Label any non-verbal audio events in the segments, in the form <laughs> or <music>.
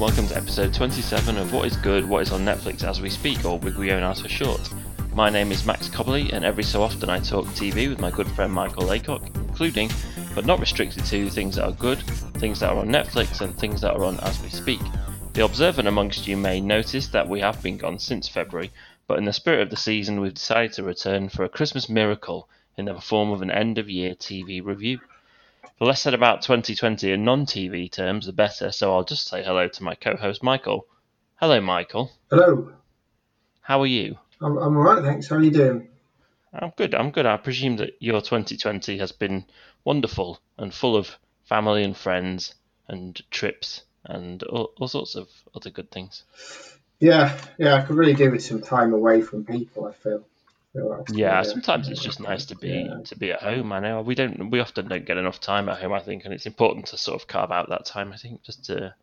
and welcome to episode 27 of What is Good, What is on Netflix as we speak, or Wiglionas for short. My name is Max Cobley, and every so often I talk TV with my good friend Michael Laycock, including, but not restricted to, things that are good, things that are on Netflix, and things that are on as we speak. The observant amongst you may notice that we have been gone since February, but in the spirit of the season, we've decided to return for a Christmas miracle in the form of an end of year TV review. The less said about 2020 in non TV terms, the better, so I'll just say hello to my co host Michael. Hello, Michael. Hello. How are you? I'm, I'm all right, thanks. How are you doing? I'm good. I'm good. I presume that your 2020 has been wonderful and full of family and friends and trips and all, all sorts of other good things. Yeah, yeah, I could really do with some time away from people. I feel. Yeah, sometimes it's just nice to be Yeah. to be at home. I know we don't we often don't get enough time at home. I think, and it's important to sort of carve out that time. I think just to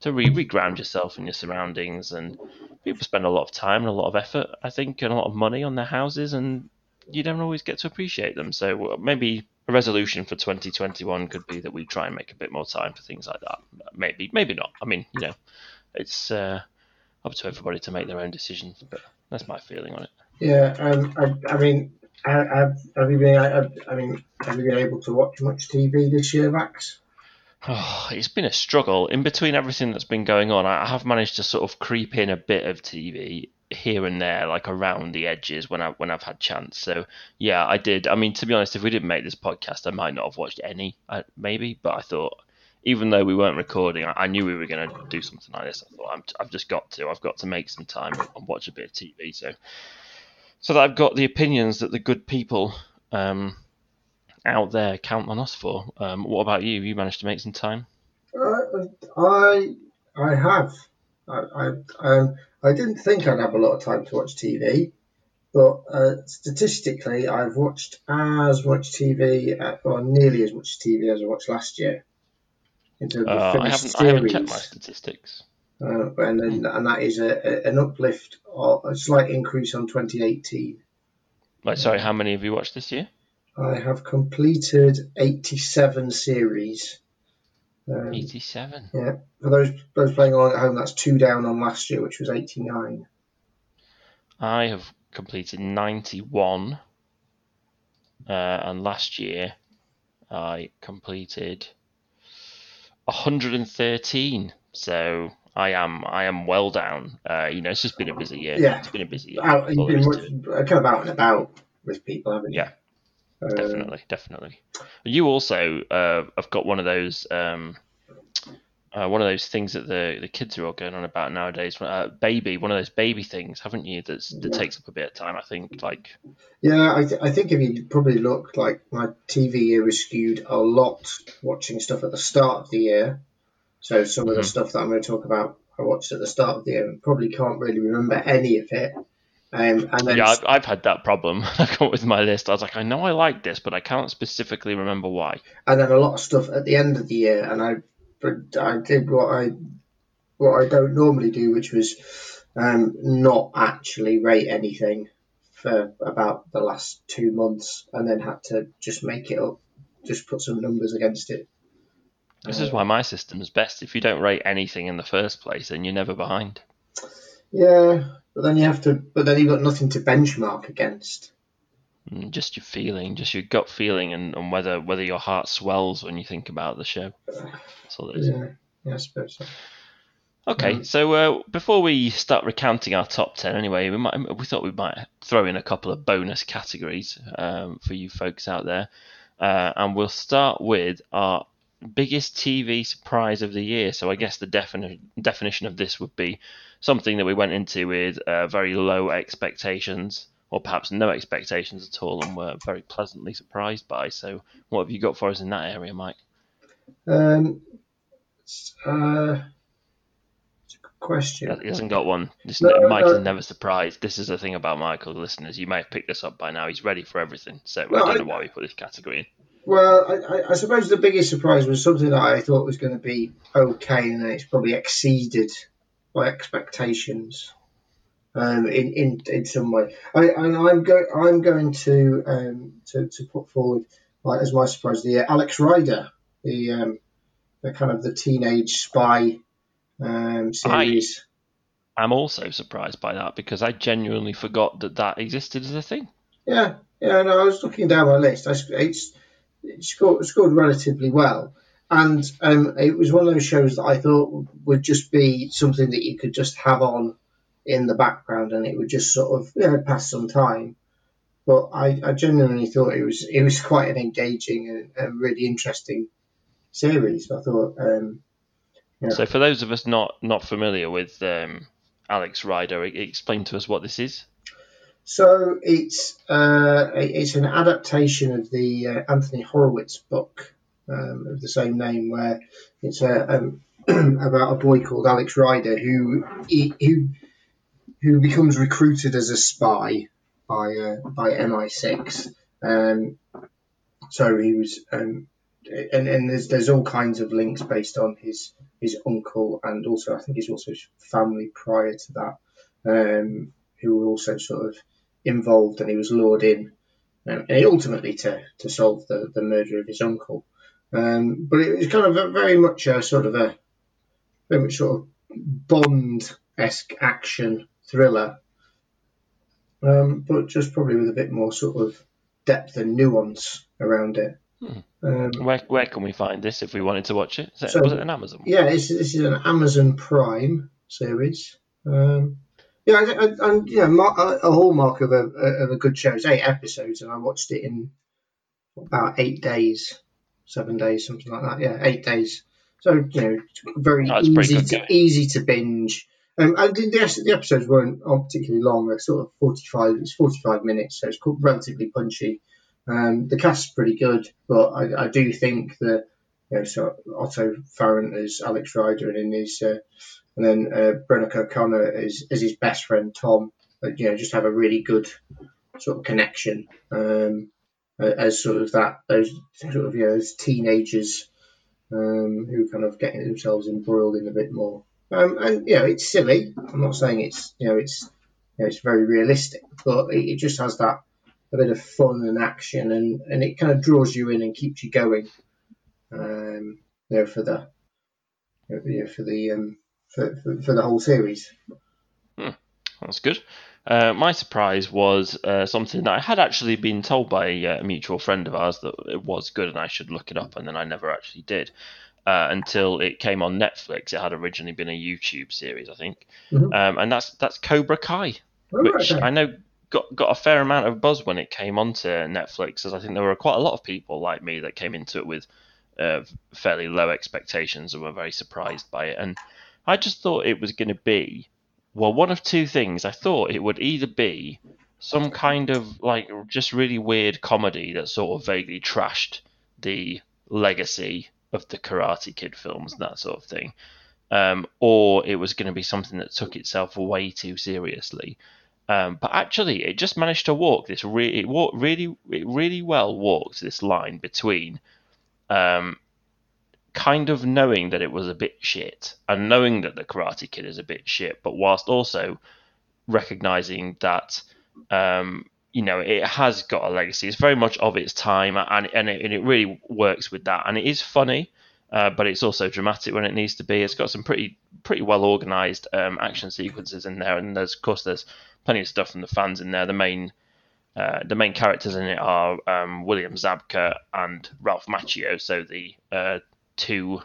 to re reground yourself in your surroundings. And people spend a lot of time and a lot of effort, I think, and a lot of money on their houses, and you don't always get to appreciate them. So maybe a resolution for 2021 could be that we try and make a bit more time for things like that. Maybe, maybe not. I mean, you know, it's uh, up to everybody to make their own decisions, but that's my feeling on it. Yeah, um, I, I mean, have, have you been? I, I mean, have you been able to watch much TV this year, Max? Oh, <sighs> it's been a struggle. In between everything that's been going on, I have managed to sort of creep in a bit of TV here and there, like around the edges when I when I've had chance. So yeah, I did. I mean, to be honest, if we didn't make this podcast, I might not have watched any, uh, maybe. But I thought, even though we weren't recording, I, I knew we were going to do something like this. I thought I'm, I've just got to. I've got to make some time and watch a bit of TV. So so that I've got the opinions that the good people. Um, out there count on us for. Um, what about you? You managed to make some time? Uh, I I have. I I, um, I didn't think I'd have a lot of time to watch TV, but uh, statistically, I've watched as much TV, uh, or nearly as much TV as I watched last year. In terms of Uh, I haven't. I haven't my statistics. Uh, and then, and that is a, a, an uplift, or a slight increase on 2018. Like, sorry, how many have you watched this year? I have completed 87 series. Um, Eighty-seven. yeah, for those those playing along at home, that's two down on last year, which was 89. I have completed ninety-one, uh, and last year I completed hundred and thirteen. So I am I am well down. Uh, you know, it's just been a busy year. Yeah. It's been a busy year. Out, you've been much, kind of out and about with people, haven't you? Yeah. Uh, definitely, definitely. You also uh, have got one of those um, uh, one of those things that the the kids are all going on about nowadays. Uh, baby, one of those baby things, haven't you? That's that Yeah. takes up a bit of time. I think. Like, Yeah, I, th- I think if you probably look like my TV year was skewed a lot watching stuff at the start of the year. So some of the Mhm. stuff that I'm going to talk about, I watched at the start of the year and probably can't really remember any of it. Um, and then yeah, I've, I've had that problem. <laughs> With my list. I was like, I know I like this, but I can't specifically remember why. and then a lot of stuff at the end of the year, and I I did what I what I don't normally do, which was um, not actually rate anything for about the last two months, and then had to just make it up, just put some numbers against it. This is why my system is best. If you don't rate anything in the first place, then you're never behind. Yeah, but then you have to, but then you've got nothing to benchmark against. Mm, Just your feeling, just your gut feeling, and, and whether whether your heart swells when you think about the show. That's all it is. Yeah, yeah, I suppose so. Okay, Mm. so uh, before we start recounting our top ten, anyway, we might we thought we might throw in a couple of bonus categories um, for you folks out there, uh, and we'll start with our biggest TV surprise of the year. So I guess the defini- definition of this would be something that we went into with uh, very low expectations, or perhaps no expectations at all, and were very pleasantly surprised by. So what have you got for us in that area, Mike? Um, uh, it's a good question. He hasn't got one. This, No, Mike no. is never surprised. This is the thing about Michael, listeners. You may have picked this up by now. He's ready for everything. So Well, I don't I- know why we put this category in. Well, I, I, I suppose the biggest surprise was something that I thought was going to be okay, and it's probably exceeded my expectations um, in, in in some way. I, and I'm going I'm going to um, to, to put forward like, as my surprise the uh, Alex Rider, the um, the kind of the teenage spy um, series. I'm also surprised by that because I genuinely forgot that that existed as a thing. Yeah, yeah. No, I was looking down my list. I, it's it scored, scored relatively well. And um, it was one of those shows that I thought would just be something that you could just have on in the background and it would just sort of you know, pass some time. But I, I genuinely thought it was it was quite an engaging and, and really interesting series. I thought. Um, yeah. So for those of us not not familiar with um, Alex Rider, explain to us what this is. So it's uh, it's an adaptation of the uh, Anthony Horowitz book um, of the same name, where it's a, um, <clears throat> about a boy called Alex Rider who who who becomes recruited as a spy by uh, by MI6. Um, so he was, um, and, and there's there's all kinds of links based on his his uncle and also I think he's also family prior to that, um, who were also sort of involved, and he was lured in, um, and ultimately to to solve the the murder of his uncle. Um, but it was kind of a, very much a sort of a very much sort of Bond esque action thriller, um, but just probably with a bit more sort of depth and nuance around it. Hmm. Um, where where can we find this if we wanted to watch it? it so, was it an Amazon? Yeah, this, this is an Amazon Prime series. Um, yeah, and, and know, a, a hallmark of a of a good show is eight episodes, and I watched it in about eight days, seven days, something like that. Yeah, eight days. So you know, very easy to easy to binge. Um, and the, the, the episodes weren't particularly long. They're sort of forty five. It's forty five minutes, so it's relatively punchy. Um, the cast's pretty good, but I, I do think that you know, so Otto Farrant as Alex Rider and in his uh, and then uh, Brenock O'Connor is, as his best friend Tom. But, you know, just have a really good sort of connection um, as sort of that those sort of you know those teenagers um, who kind of getting themselves embroiled in a bit more. Um, and you know, it's silly. I'm not saying it's you know it's you know, it's very realistic, but it, it just has that a bit of fun and action, and, and it kind of draws you in and keeps you going. Um, you know, for the you know, for the um, for, for, for the whole series. Hmm, that's good. Uh, my surprise was uh, something that I had actually been told by a mutual friend of ours that it was good and I should look it up, and then I never actually did uh, until it came on Netflix. It had originally been a YouTube series, I think, Mhm. um, and that's that's Cobra Kai, Oh, which okay. I know got got a fair amount of buzz when it came onto Netflix, as I think there were quite a lot of people like me that came into it with uh, fairly low expectations and were very surprised by it. And I just thought it was going to be well, one of two things. I thought it would either be some kind of like just really weird comedy that sort of vaguely trashed the legacy of the Karate Kid films and that sort of thing, um, or it was going to be something that took itself way too seriously. Um, but actually, it just managed to walk this. Re- it walked really, it really well walked this line between um, kind of knowing that it was a bit shit and knowing that the Karate Kid is a bit shit, but whilst also recognizing that um, you know it has got a legacy. It's very much of its time, and and it, and it really works with that. And it is funny, uh, but it's also dramatic when it needs to be. It's got some pretty pretty well organized um, action sequences in there, and there's of course there's plenty of stuff from the fans in there. The main uh, the main characters in it are um, William Zabka and Ralph Macchio, so the uh, two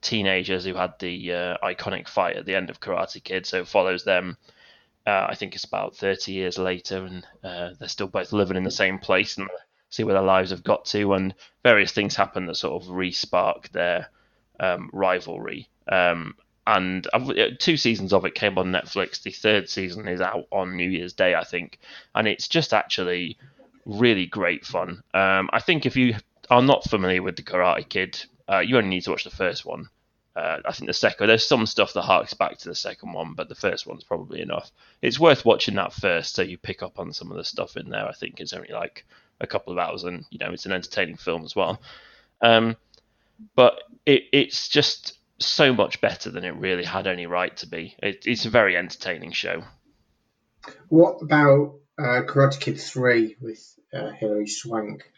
teenagers who had the uh, iconic fight at the end of Karate Kid. So it follows them. Uh, I think it's about 30 years later, and uh, they're still both living in the same place and see where their lives have got to. And various things happen that sort of re-spark their um, rivalry. Um, and I've, uh, two seasons of it came on Netflix. The third season is out on New Year's Day, I think, and it's just actually really great fun. Um, I think if you are not familiar with the Karate Kid, uh, you only need to watch the first one. Uh, I think the second, there's some stuff that harks back to the second one, but the first one's probably enough. It's worth watching that first so you pick up on some of the stuff in there. I think it's only like a couple of hours, and you know it's an entertaining film as well. Um, but it, it's just so much better than it really had any right to be. It, it's a very entertaining show. What about uh, Karate Kid Three with uh, Hilary Swank?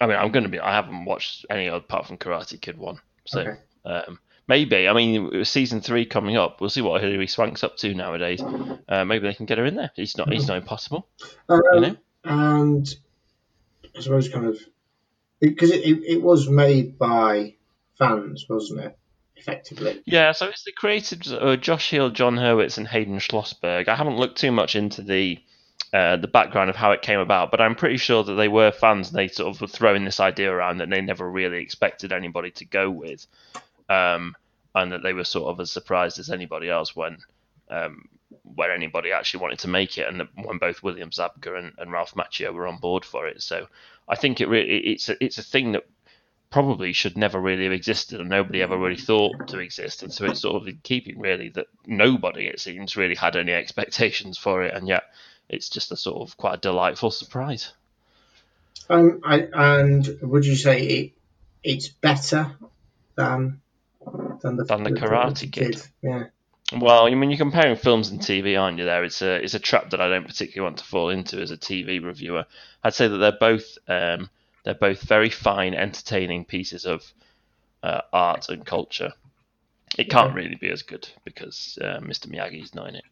I mean, I'm going to be. I haven't watched any other apart from Karate Kid One, so Okay. um, maybe. I mean, season three coming up. We'll see what Hilary Swank's up to nowadays. Uh, maybe they can get her in there. It's not. It's not impossible. Um, You know. and I suppose kind of because it, it, it was made by fans, wasn't it? Effectively. Yeah, so it's the creatives uh, Josh Heald, Jon Hurwitz, and Hayden Schlossberg. I haven't looked too much into the uh, the background of how it came about, but I'm pretty sure that they were fans. And they sort of were throwing this idea around that they never really expected anybody to go with, um, and that they were sort of as surprised as anybody else when um, when anybody actually wanted to make it, and when both William Zabka and, and Ralph Macchio were on board for it. So I think it really it's a, it's a thing that probably should never really have existed and nobody ever really thought to exist and so it's sort of in keeping really that nobody it seems really had any expectations for it and yet it's just a sort of quite a delightful surprise Um, I, and would you say it it's better than than the Than the Karate Kid? Yeah. well i mean you're comparing films and tv aren't you there it's a it's a trap that i don't particularly want to fall into as a tv reviewer i'd say that they're both um, they're both very fine entertaining pieces of uh, art and culture it can't Okay. really be as good because uh, mr miyagi's not in it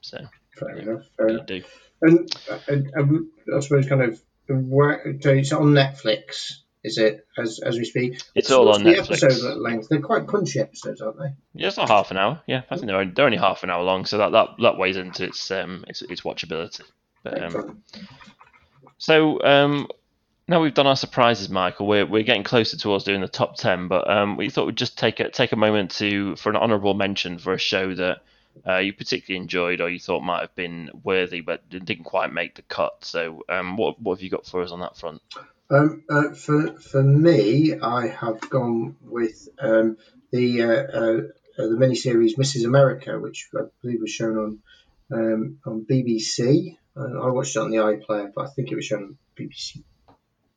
so Fair enough. Fair enough. do. And, and, and I suppose kind of where, so it's on Netflix. Is it as as we speak? It's all What's on the Netflix. episode length. They're quite punchy episodes, aren't they? Yeah, it's not half an hour. Yeah, I think they're only, they're only half an hour long, so that, that, that weighs into its um its, its watchability. But um, so um, now we've done our surprises, Michael. We're we're getting closer towards doing the top ten, but um, we thought we'd just take a take a moment to for an honourable mention for a show that uh, you particularly enjoyed or you thought might have been worthy but didn't quite make the cut. So um, what what have you got for us on that front? Um, uh, for for me, I have gone with um, the uh, uh, uh, the miniseries Mrs. America, which I believe was shown on um, on BBC. I watched it on the iPlayer, but I think it was shown on BBC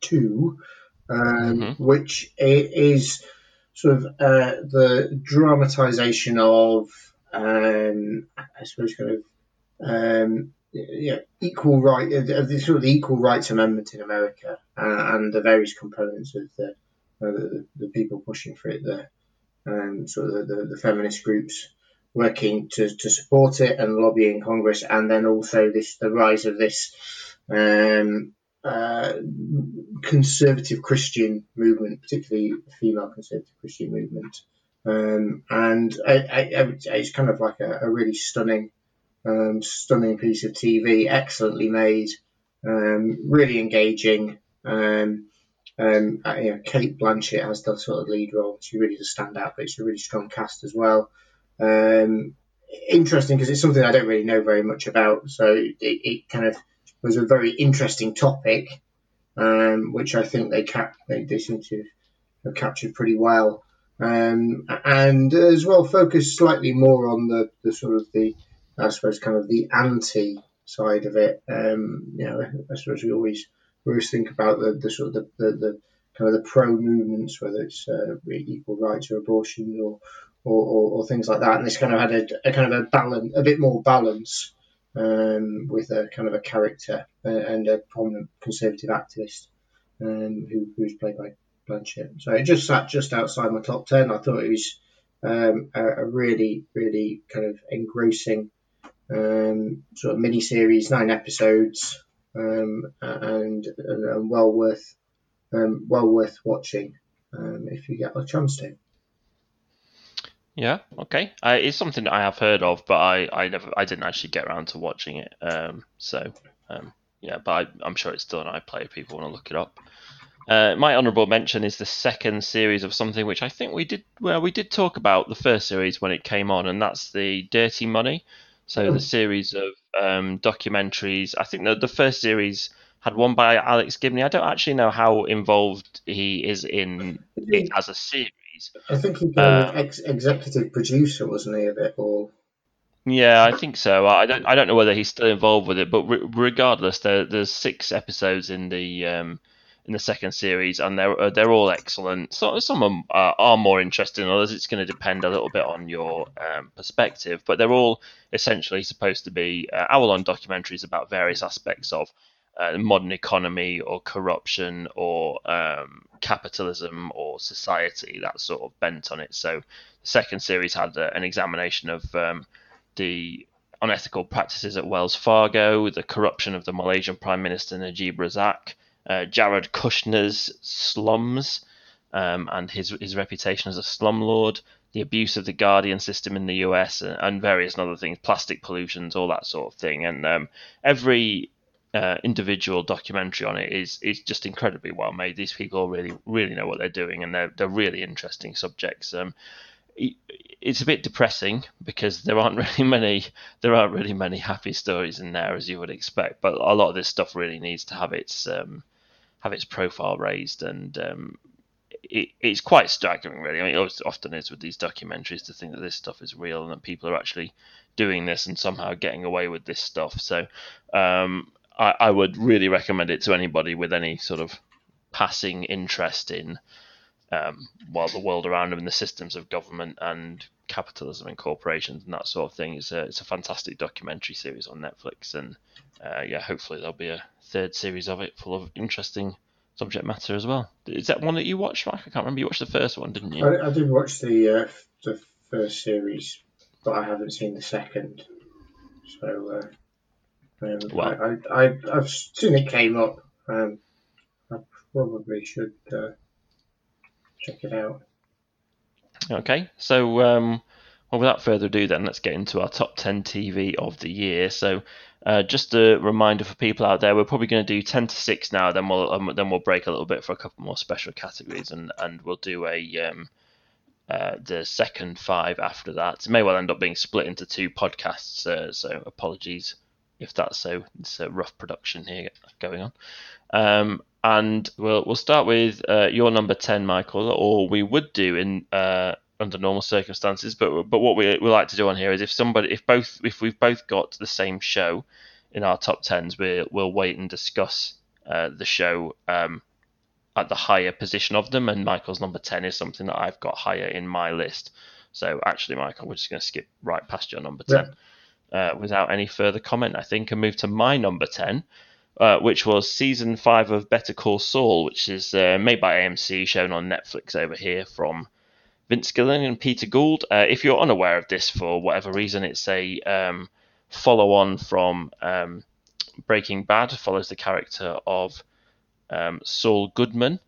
Two, um, Mhm. which is sort of uh, the dramatisation of, um, I suppose, kind of um, yeah, equal right, uh, the, sort of the Equal Rights Amendment in America, uh, and the various components of the, uh, the the people pushing for it, the um, sort of the, the, the feminist groups working to, to support it and lobbying Congress, and then also this the rise of this um, uh, conservative Christian movement, particularly the female conservative Christian movement. Um, and I, I, it's kind of like a, a really stunning um, stunning piece of TV, excellently made, um, really engaging. Um, um, uh, you know, Cate Blanchett has the sort of lead role. She really does stand out, but it's a really strong cast as well. Um, interesting because it's something I don't really know very much about, so it, it kind of was a very interesting topic, um, which I think they cap they, they seem to have captured pretty well. Um, and as well, focus slightly more on the, the sort of the I suppose kind of the anti side of it. Um, you know, I suppose we always we always think about the, the sort of the, the, the kind of the pro movements, whether it's uh, equal rights or abortion or or, or or things like that. And this kind of had a, a kind of a balance, a bit more balance um, with a kind of a character uh, and a prominent conservative activist um, who who's played by Blanchett. So it just sat just outside my top ten. I thought it was um, a, a really really kind of engrossing um, sort of mini series, nine episodes, um, and, and, and well worth um, well worth watching um, if you get a chance to. Yeah, okay. Uh, it's something that I have heard of, but I, I never I didn't actually get around to watching it. Um, so yeah, but I, I'm sure it's still an iPlayer. People want to look it up. Uh, my honourable mention is the second series of something which I think we did well we did talk about the first series when it came on, and that's the Dirty Money. So the series of um, documentaries. I think the the first series had one by Alex Gibney. I don't actually know how involved he is in it as a series. I think he was Uh, ex- executive producer, wasn't he, of it all? Yeah, I think so. I don't. I don't know whether he's still involved with it, but re- regardless, there, there's six episodes in the um, in the second series, and they're uh, they're all excellent. So, some of them are, are more interesting than others. It's going to depend a little bit on your um, perspective, but they're all essentially supposed to be uh, hour-long documentaries about various aspects of uh, modern economy or corruption or um, capitalism or society, that sort of bent on it. So the second series had uh, an examination of um, the unethical practices at Wells Fargo, the corruption of the Malaysian Prime Minister Najib Razak, uh, Jared Kushner's slums um, and his his reputation as a slumlord, the abuse of the Guardian system in the US, and, and various other things, plastic pollutions, all that sort of thing. And um, every uh, individual documentary on it is is just incredibly well made. These people really really know what they're doing, and they're they're really interesting subjects. Um, it's a bit depressing because there aren't <laughs> really many there aren't really many happy stories in there as you would expect. But a lot of this stuff really needs to have its um, have its profile raised, and um, it, it's quite staggering, really. I mean, it often is with these documentaries to think that this stuff is real and that people are actually doing this and somehow getting away with this stuff. So um, I, I would really recommend it to anybody with any sort of passing interest in um, while the world around them and the systems of government and capitalism and corporations and that sort of thing. It's a, it's a fantastic documentary series on Netflix, and uh, yeah, hopefully there'll be a third series of it full of interesting subject matter as well. Is that one that you watched, Mike? I can't remember. You watched the first one, didn't you? I, I did watch the uh, the first series, but I haven't seen the second. So, uh, um, well, I, I, I've seen it came up. Um, I probably should uh, check it out. Okay, so um, well, without further ado, then let's get into our top 10 TV of the year. So, uh, just a reminder for people out there, we're probably going to do 10 to 6 now. Then we'll um, then we'll break a little bit for a couple more special categories, and and we'll do a um, uh, the second five after that. It may well end up being split into two podcasts. Uh, so apologies if that's so. It's a rough production here going on. Um, and we'll we'll start with uh, your number ten, Michael, or we would do in uh, under normal circumstances. But but what we we like to do on here is if somebody if both if we've both got the same show in our top tens, we we'll wait and discuss uh, the show um, at the higher position of them. And Michael's number ten is something that I've got higher in my list. So actually, Michael, we're just going to skip right past your number ten. Uh, without any further comment, I think, and move to my number 10, uh, which was season five of Better Call Saul, which is uh, made by AMC, shown on Netflix over here from Vince Gilligan and Peter Gould. Uh, if you're unaware of this for whatever reason, it's a um, follow on from um, Breaking Bad, follows the character of um, Saul Goodman.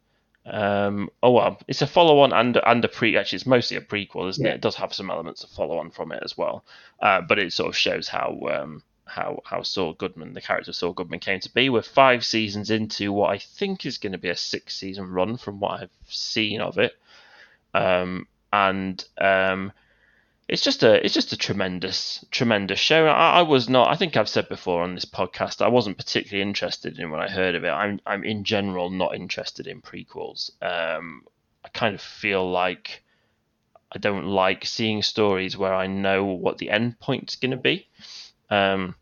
Um, oh well, it's a follow-on and and a pre. Actually, it's mostly a prequel, isn't yeah. it? It does have some elements of follow-on from it as well, uh, but it sort of shows how um, how how Saul Goodman, the character of Saul Goodman, came to be. We're five seasons into what I think is going to be a six season run from what I've seen of it, um, and um, it's just a it's just a tremendous tremendous show. I, I, was not. I think I've said before on this podcast. I wasn't particularly interested in when I heard of it. I'm I'm in general not interested in prequels. Um, I kind of feel like I don't like seeing stories where I know what the end point's going to be. Um,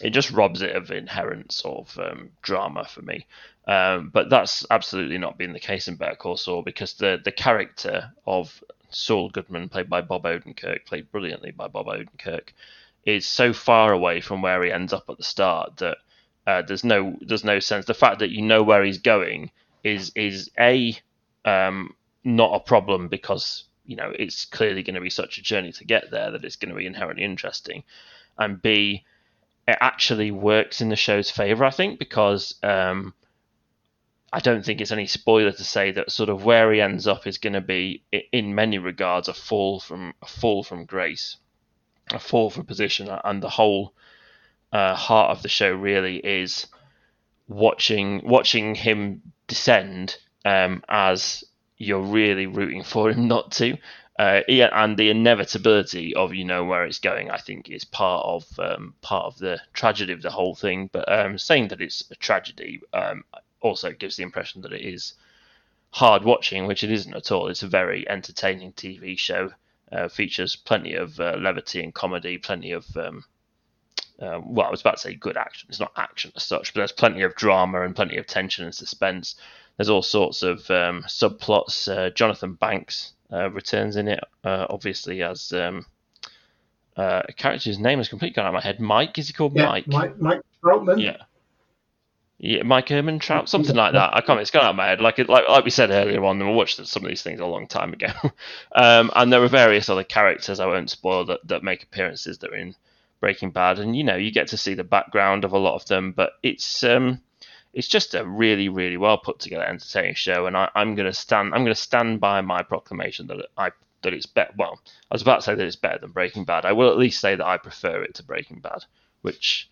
it just robs it of inherent sort of um, drama for me. Um, but that's absolutely not been the case in Better Call Saul because the the character of Saul Goodman, played by Bob Odenkirk, played brilliantly by Bob Odenkirk, is so far away from where he ends up at the start that uh, there's no there's no sense. The fact that you know where he's going is is a um, not a problem because you know it's clearly going to be such a journey to get there that it's going to be inherently interesting, and b it actually works in the show's favor, I think, because um, I don't think it's any spoiler to say that sort of where he ends up is going to be, in many regards, a fall from a fall from grace, a fall from position, and the whole uh, heart of the show really is watching watching him descend um, as you're really rooting for him <laughs> not to, uh, and the inevitability of you know where it's going, I think, is part of um, part of the tragedy of the whole thing. But um, saying that it's a tragedy um, also gives the impression that it is hard watching, which it isn't at all. It's a very entertaining TV show. Uh, features plenty of uh, levity and comedy, plenty of um, uh, well, I was about to say good action. It's not action as such, but there's plenty of drama and plenty of tension and suspense. There's all sorts of um, subplots. Uh, Jonathan Banks uh, returns in it, uh, obviously as um, uh, a character's name has completely gone out of my head. Mike is he called Yeah, Mike? Mike, Mike Troutman. Yeah. Yeah, Mike Herman Trout, something like that. I can't. It's gone out of my head. Like it, like like we said earlier on, we watched some of these things a long time ago. <laughs> um, and there are various other characters I won't spoil that, that make appearances that are in Breaking Bad, and you know you get to see the background of a lot of them. But it's um, it's just a really really well put together, entertaining show, and I, I'm gonna stand I'm gonna stand by my proclamation that I that it's better. Well, I was about to say that it's better than Breaking Bad. I will at least say that I prefer it to Breaking Bad, which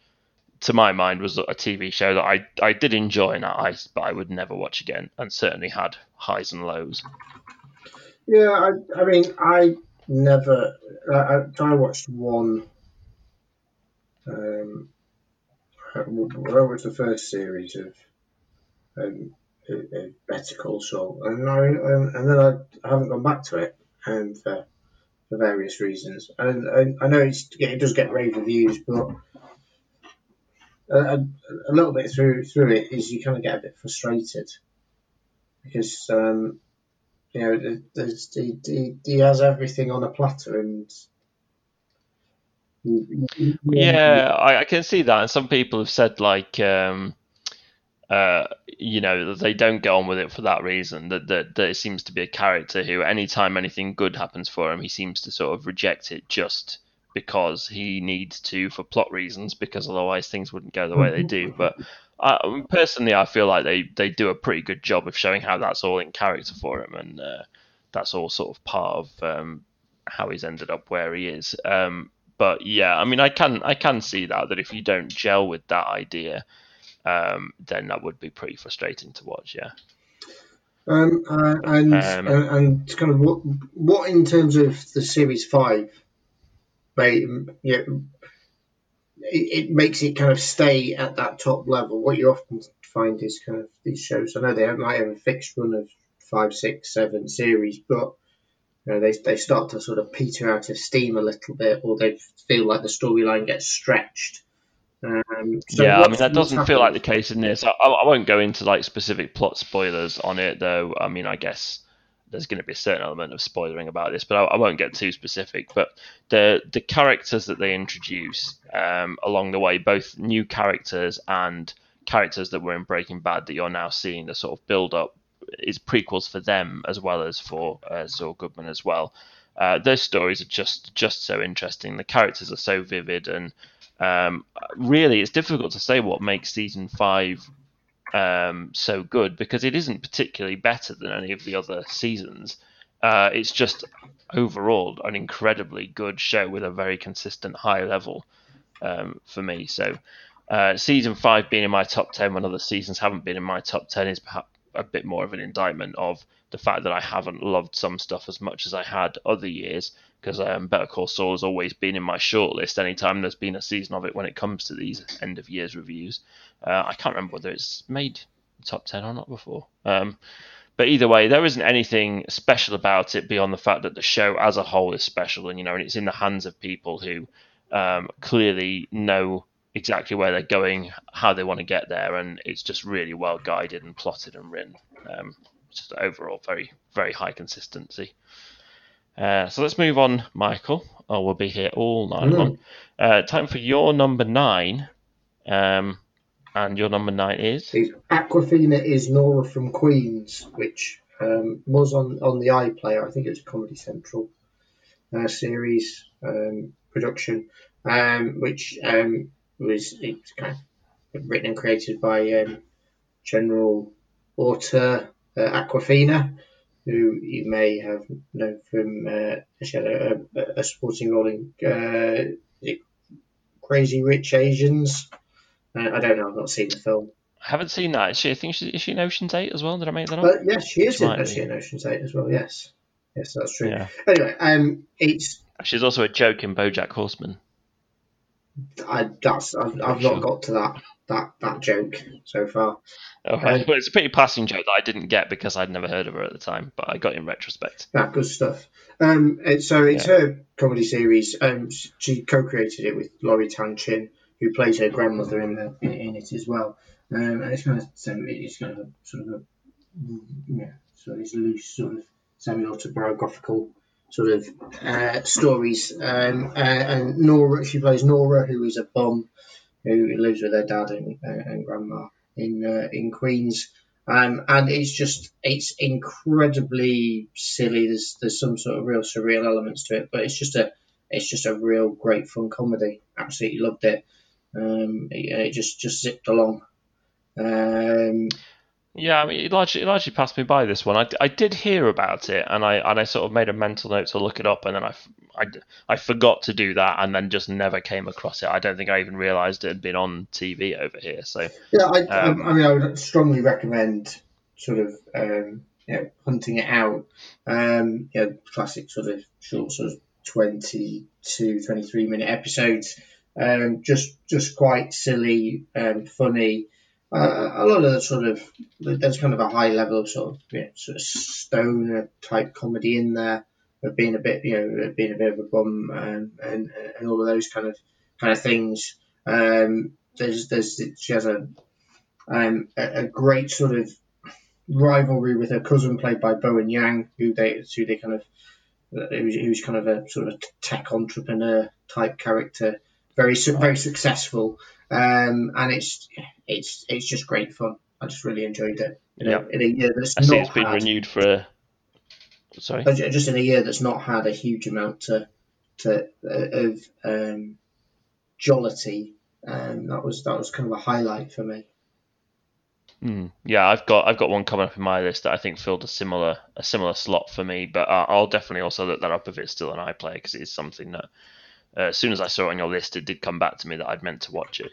to my mind was a TV show that I I did enjoy and I but I would never watch again, and certainly had highs and lows. Yeah, I, I mean, I never. I, I, I watched one. Um, what was the first series of um, Better Call Saul, and I and, then I, haven't gone back to it, and for, for various reasons. And, and I know it does get rave reviews, but a, a, a little bit through through it is you kind of get a bit frustrated because um, you know, he, he, he has everything on a platter, and Yeah, I, I can see that, and some people have said like, um, uh, you know, that they don't get on with it for that reason. That, that that it seems to be a character who, anytime anything good happens for him, he seems to sort of reject it just because he needs to for plot reasons, because otherwise things wouldn't go the way they do. But I, personally, I feel like they they do a pretty good job of showing how that's all in character for him, and uh, that's all sort of part of um, how he's ended up where he is. Um, but yeah, I mean, I can I can see that that if you don't gel with that idea, um, then that would be pretty frustrating to watch. Yeah. Um, uh, and, Um, and and kind of what what in terms of the series five, made yeah, it, it makes it kind of stay at that top level. What you often find is kind of these shows. I know they might have a fixed run of five, six, seven series, but you know, they they start to sort of peter out of steam a little bit, or they feel like the storyline gets stretched. Um, so yeah, I mean that doesn't feel like the case in this. I, I I won't go into like specific plot spoilers on it, though. I mean, I guess there's going to be a certain element of spoiling about this, but I, I won't get too specific. But the the characters that they introduce um, along the way, both new characters and characters that were in Breaking Bad that you're now seeing the sort of build up is prequels for them as well as for uh, Saul Goodman as well. Uh, those stories are just just so interesting. The characters are so vivid, and um, really, it's difficult to say what makes season five um, so good because it isn't particularly better than any of the other seasons. Uh, it's just overall an incredibly good show with a very consistent high level um, for me. So, uh, season five being in my top ten when other seasons haven't been in my top ten is perhaps a bit more of an indictment of the fact that I haven't loved some stuff as much as I had other years. Because um, Better Call Saul has always been in my shortlist anytime there's been a season of it when it comes to these end of years reviews. Uh, I can't remember whether it's made top 10 or not before. Um, but either way, there isn't anything special about it beyond the fact that the show as a whole is special, and you know, and it's in the hands of people who um, clearly know exactly where they're going, how they want to get there, and it's just really well guided and plotted and written. Um, just overall, very very high consistency. Uh, so let's move on, Michael. Oh, we'll be here all night Mm. long. Uh, time for your number nine. Um, and your number nine is? Awkwafina is Nora from Queens, which um, was on, on the iPlayer. I think it was a Comedy Central uh, series um, production, um, which was it's kind of written and created by um, General Auteur uh, Awkwafina, who you may have known from uh, she had a, a, a supporting role in uh, Crazy Rich Asians. Uh, I don't know. I've not seen the film. I haven't seen that. Is she, I think she, is she in Ocean's Eight as well? Did I make that up? But yes, she is She in actually in Ocean's Eight as well. Yes, yes, that's true. Yeah. Anyway, um, it's She's also a joke in BoJack Horseman. I that's I've, I've Sure. not got to that. that that joke so far. Okay. well, it's a pretty passing joke that I didn't get because I'd never heard of her at the time, but I got it in retrospect. That good stuff. Um, it, so it's Yeah. her comedy series. Um, she co-created it with Lori Tan Chinn, who plays her grandmother in the in, in it as well. Um, and it's kind of so it's kind of sort of a yeah, so it's loose sort of semi-autobiographical sort of uh, stories. Um, uh, and Nora, she plays Nora, who is a bum who lives with her dad and, and grandma in uh, in Queens. Um, and it's just it's incredibly silly. There's there's some sort of real surreal elements to it, but it's just a it's just a real great fun comedy. Absolutely loved it. Um, it, it just just zipped along. Um, Yeah, I mean, it largely, it largely passed me by this one. I, I did hear about it, and I and I sort of made a mental note to look it up, and then I, I, I forgot to do that, and then just never came across it. I don't think I even realised it had been on TV over here. So yeah, I, Um, I, I mean, I would strongly recommend sort of um, you know, hunting it out. Um, know, classic sort of short, sort of 22, 23 minute episodes. Um, just just quite silly and funny. Uh, a lot of the sort of there's kind of a high level sort of you know, sort of stoner type comedy in there, of being a bit you know being a bit of a bum and and, and all of those kind of kind of things. Um, there's there's she has a um, a, a great sort of rivalry with her cousin played by Bowen Yang, who they who they kind of who's, who's kind of a sort of tech entrepreneur type character, very su- very successful, um, and it's it's it's just great fun. I just really enjoyed it. In, Yeah. a, in a year that's I see it's been renewed for. A, sorry. uh, just in a year that's not had a huge amount to to uh, of um, jollity. Um, that was that was kind of a highlight for me. Hmm. Yeah, I've got I've got one coming up in my list that I think filled a similar a similar slot for me, but uh, I'll definitely also look that up if it's still an iPlayer because it is something that uh, as soon as I saw it on your list, it did come back to me that I'd meant to watch it.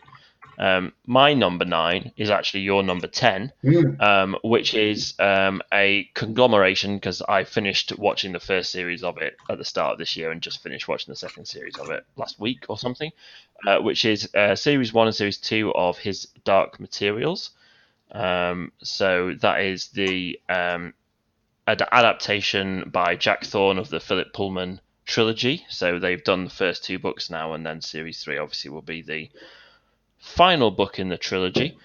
Um, my number nine is actually your number ten, Mm. um, which is um, a conglomeration because I finished watching the first series of it at the start of this year and just finished watching the second series of it last week or something, uh, which is uh, series one and series two of his Dark Materials. Um, so that is the um, ad- adaptation by Jack Thorne of the Philip Pullman trilogy. So they've done the first two books now, and then series three obviously will be the final book in the trilogy.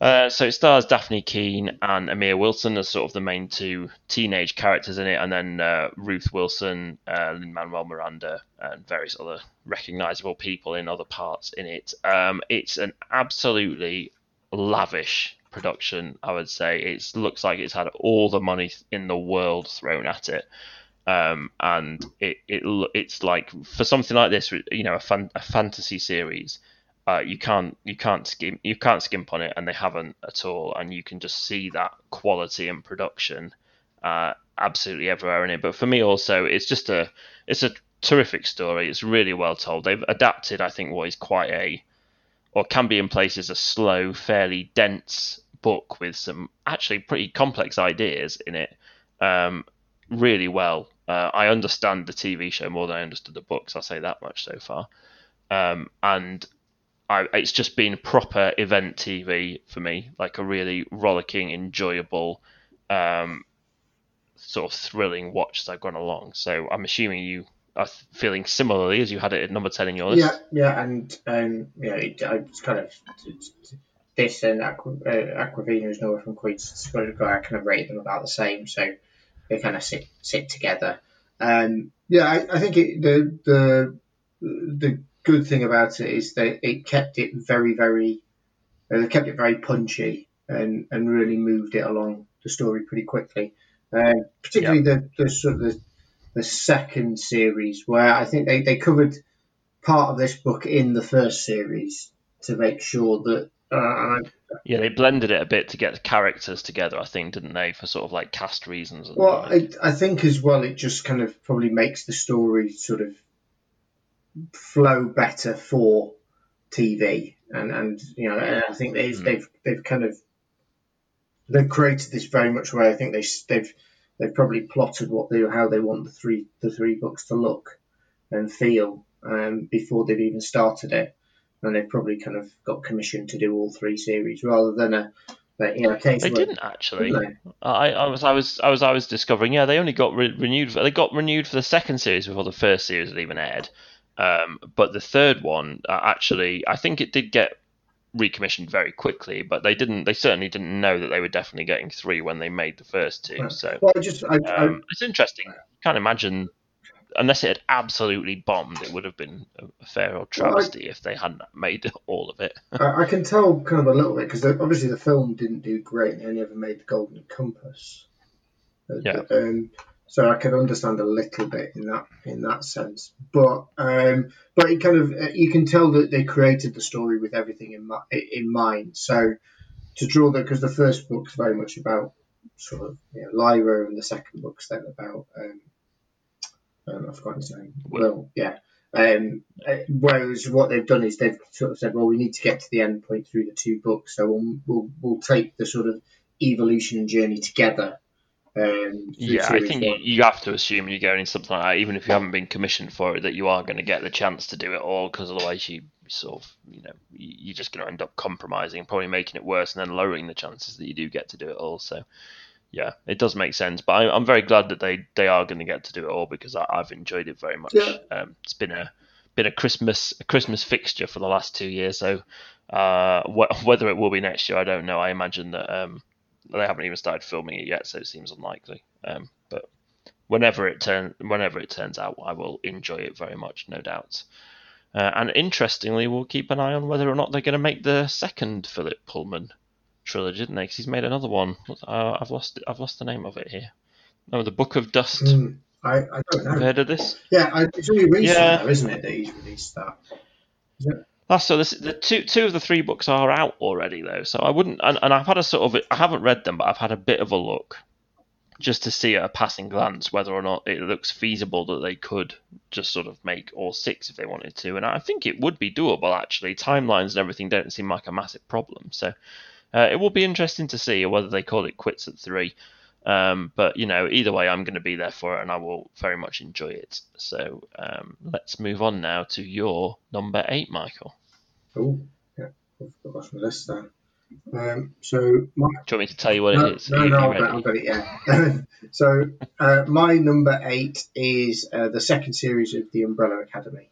Uh, so it stars Dafne Keen and Amir Wilson as sort of the main two teenage characters in it, and then uh, Ruth Wilson, uh, Lin Manuel Miranda, and various other recognizable people in other parts in it. Um, it's an absolutely lavish production, I would say. It looks like it's had all the money in the world thrown at it. Um, and it, it it's like for something like this, you know, a, fan, a fantasy series, uh, you can't you can't skim you can't skimp on it, and they haven't at all, and you can just see that quality and production uh, absolutely everywhere in it. But for me, also, it's just a it's a terrific story. It's really well told. They've adapted, I think, what is quite a or can be in places a slow, fairly dense book with some actually pretty complex ideas in it, um, really well. Uh, I understand the TV show more than I understood the books. I'll say that much so far. Um, and I, it's just been proper event TV for me, like a really rollicking, enjoyable, um, sort of thrilling watch as I've gone along. So I'm assuming you are feeling similarly as you had it at number 10 in your list. Yeah, yeah, and um, yeah, it, I kind of this and Aqua, uh, Awkwafina, is Nora from Queens, I kind of rate them about the same, so they kind of sit sit together. Um, yeah, I, I think it, the the the good thing about it is that it kept it very very, uh, they kept it very punchy and and really moved it along the story pretty quickly. Uh, particularly the the sort of the, the second series where I think they, they covered part of this book in the first series to make sure that uh, Yeah, they blended it a bit to get the characters together, I think, didn't they, for sort of like cast reasons. Well I, I think as well it just kind of probably makes the story sort of flow better for TV and and you know and I think they've Mm. they've they've kind of they've created this very much where I think they they've they've probably plotted what they how they want the three the three books to look and feel um, before they've even started it and they've probably kind of got commissioned to do all three series rather than a, a you know case They where didn't actually. didn't I, I was I was I was I was discovering. Yeah, they only got re- renewed. They got renewed for the second series before the first series had even aired. Um, but the third one uh, actually, I think it did get recommissioned very quickly. But they didn't. They certainly didn't know that they were definitely getting three when they made the first two. So well, I just I, I, um, it's interesting. Can't imagine. Unless it had absolutely bombed, it would have been a fair old Well, I- travesty if they hadn't made <laughs> all of it. I, I can tell kind of a little bit because obviously the film didn't do great. And they only ever made the Golden Compass. Uh, Yeah. Um, so I can understand a little bit in that in that sense, but um, but it kind of uh, you can tell that they created the story with everything in in mind. So to draw that because the first book's very much about sort of you know, Lyra, and the second book's then about um, um, I've forgotten his name. Will. Yeah. Um, uh, whereas what they've done is they've sort of said, well, we need to get to the end point through the two books, so we'll we'll, we'll take the sort of evolution and journey together. Um, Yeah, I think you, one. you have to assume you're going into something like that, even if you haven't been commissioned for it, that you are going to get the chance to do it all, because otherwise you sort of, you know, you- you're just going to end up compromising, and probably making it worse, and then lowering the chances that you do get to do it all. So, yeah, it does make sense. But I, I'm very glad that they, they are going to get to do it all because I, I've enjoyed it very much. Yeah. Um, it's been a been a Christmas a Christmas fixture for the last two years. So, uh, wh- <laughs> whether it will be next year, I don't know. I imagine that um, they haven't even started filming it yet, so it seems unlikely. Um, but whenever it turn whenever it turns out, I will enjoy it very much, no doubt. Uh, and interestingly, we'll keep an eye on whether or not they're going to make the second Philip Pullman trilogy, didn't they? Because he's made another one. Uh, I've lost I've lost the name of it here. No, the Book of Dust. Mm, I, I don't Have you heard of this? Yeah, I, it's only recent, Yeah. though, isn't it, that he's released that? That's so. This, the two two of the three books are out already though, so I wouldn't. And, and I've had a sort of I haven't read them, but I've had a bit of a look, just to see at a passing glance whether or not it looks feasible that they could just sort of make all six if they wanted to. And I think it would be doable actually. Timelines and everything don't seem like a massive problem, so uh, it will be interesting to see whether they call it quits at three. Um, but you know, either way, I'm going to be there for it, and I will very much enjoy it. So um, let's move on now to your number eight, Michael. Oh, yeah, I've got my list there. Um, so my, Do you want me to tell you what no, it is? no, no, I've got. I've got it. Yeah. <laughs> so uh, my number eight is uh, the second series of the Umbrella Academy,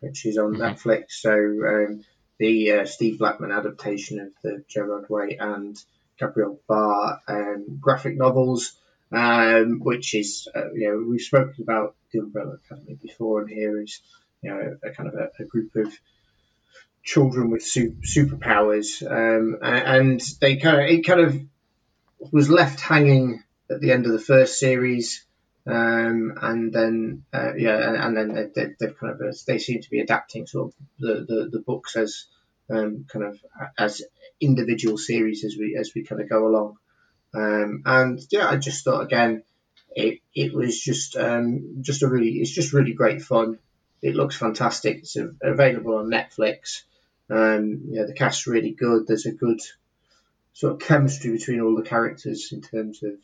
which is on Mhm. Netflix. So um, the uh, Steve Blackman adaptation of the Gerard Way and Gabriel Bá um, graphic novels, um, which is uh, you know we've spoken about the Umbrella Academy before, and here is you know a kind of a, a group of children with su- superpowers, um, a- and they kind of it kind of was left hanging at the end of the first series, um, and then uh, yeah, and, and then they, they, they've kind of they seem to be adapting sort of the, the, the books as um, kind of as individual series as we as we kind of go along, um, and yeah, I just thought again. It, it was just um, just a really it's just really great fun. It looks fantastic. It's available on Netflix. Um, know, the cast's really good. There's a good sort of chemistry between all the characters in terms of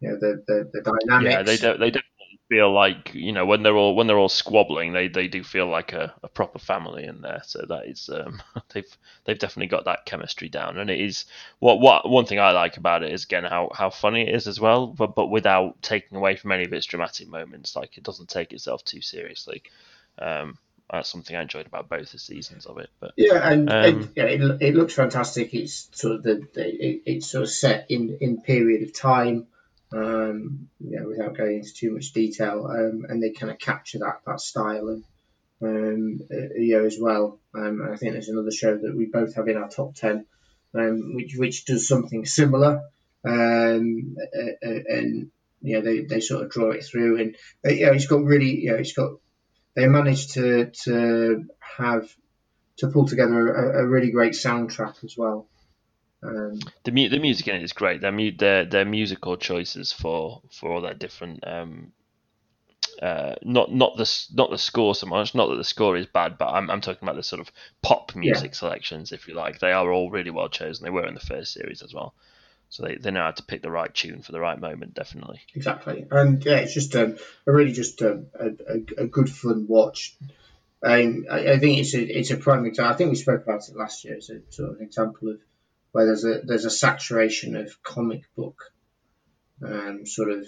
you know the the, the dynamics. Yeah, they do, they definitely feel like you know when they're all when they're all squabbling, they, they do feel like a, a proper family in there. So that is um, <laughs> they've they've definitely got that chemistry down, and it is what what one thing I like about it is again how, how funny it is as well, but but without taking away from any of its dramatic moments. Like it doesn't take itself too seriously. Um, that's something I enjoyed about both the seasons of it. But Yeah, and Um, it, yeah, it, it looks fantastic. It's sort of the, the it, it's sort of set in in period of time, um, know, without going into too much detail, um, and they kind of capture that that style and um, uh, you know as well. Um, and I think there's another show that we both have in our top ten, um, which which does something similar, um, and you know they, they sort of draw it through, and uh, you know it's got really you know it's got they managed to to have to pull together a, a really great soundtrack as well. Um, the mu- the music in it is great. Their mu- their their musical choices for for all that different um uh not not the not the score so much. Not that the score is bad, but I'm I'm talking about the sort of pop music selections, if you like. They are all really well chosen. They were in the first series as well, so they they know how to pick the right tune for the right moment. Definitely. exactly, and yeah, it's just um, a really just um, a, a, a good fun watch. Um, I, I think it's a it's a prime example. I think we spoke about it last year as a sort of an example of where there's a there's a saturation of comic book um, sort of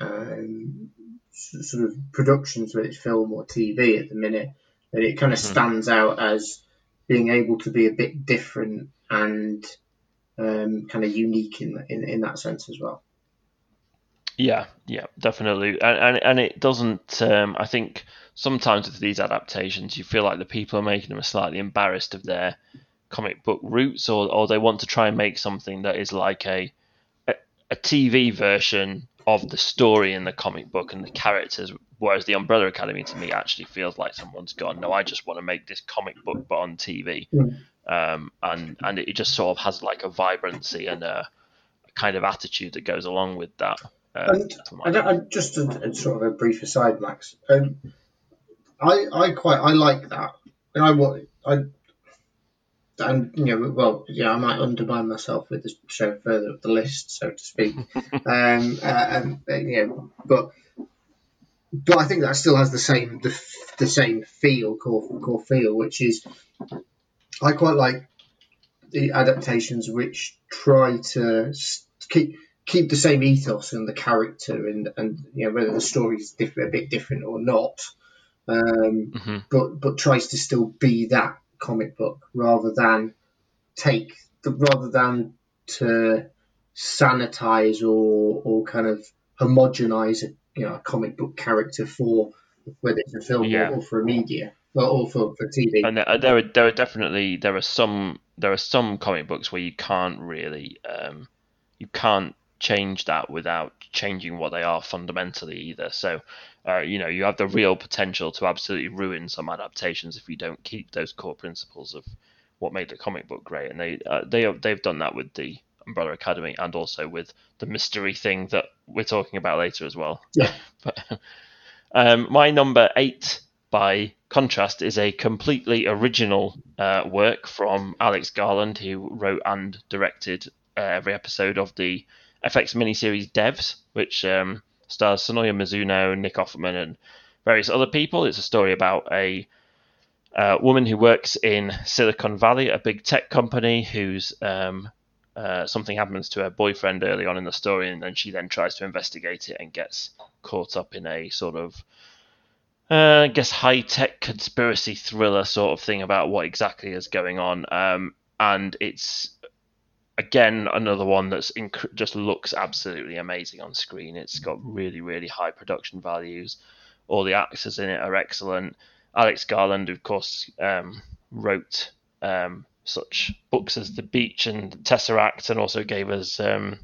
um, sort of productions, whether it's film or TV at the minute, that it kind of Mhm. stands out as being able to be a bit different and um, kind of unique in, in in that sense as well. Yeah, yeah, definitely, and and, and it doesn't. Um, I think sometimes with these adaptations, you feel like the people are making them are slightly embarrassed of their comic book roots, or or they want to try and make something that is like a a, a TV version of the story in the comic book and the characters. Whereas the Umbrella Academy to me actually feels like someone's gone, no, I just want to make this comic book but on TV, Mm. um, and and it just sort of has like a vibrancy and a, a kind of attitude that goes along with that. Um, And to my I, don't, I just a, a sort of a brief aside, Max. Um, I I quite I like that, and I want I. And you know, well, yeah, I might undermine myself with the show further up the list, so to speak. <laughs> um, uh, um, uh, you know, but but I think that still has the same the, the same feel, core core feel, which is I quite like the adaptations which try to keep keep the same ethos and the character and and you know whether the story is different, a bit different or not, um, hmm but but tries to still be that comic book rather than take the rather than to sanitize or or kind of homogenize a you know a comic book character for whether it's a film Yeah. or, or for a media or, or for, for TV. And there, there are there are definitely there are some there are some comic books where you can't really um, you can't change that without changing what they are fundamentally either. So uh, you know you have the real potential to absolutely ruin some adaptations if you don't keep those core principles of what made the comic book great. And they uh, they have, they've done that with the Umbrella Academy and also with the mystery thing that we're talking about later as well. Yeah. <laughs> but, um, my number eight by contrast, is a completely original uh, work from Alex Garland, who wrote and directed uh, every episode of the FX miniseries Devs, which um, stars Sonoya Mizuno, Nick Offerman, and various other people. It's a story about a uh, woman who works in Silicon Valley, a big tech company, who's um, uh, something happens to her boyfriend early on in the story, and then she then tries to investigate it and gets caught up in a sort of uh, I guess high tech conspiracy thriller sort of thing about what exactly is going on. Um, and it's again another one that's inc- just looks absolutely amazing on screen. It's got really really high production values. All the actors in it are excellent. Alex Garland, of course, um, wrote um, such books as The Beach and Tesseract, and also gave us um,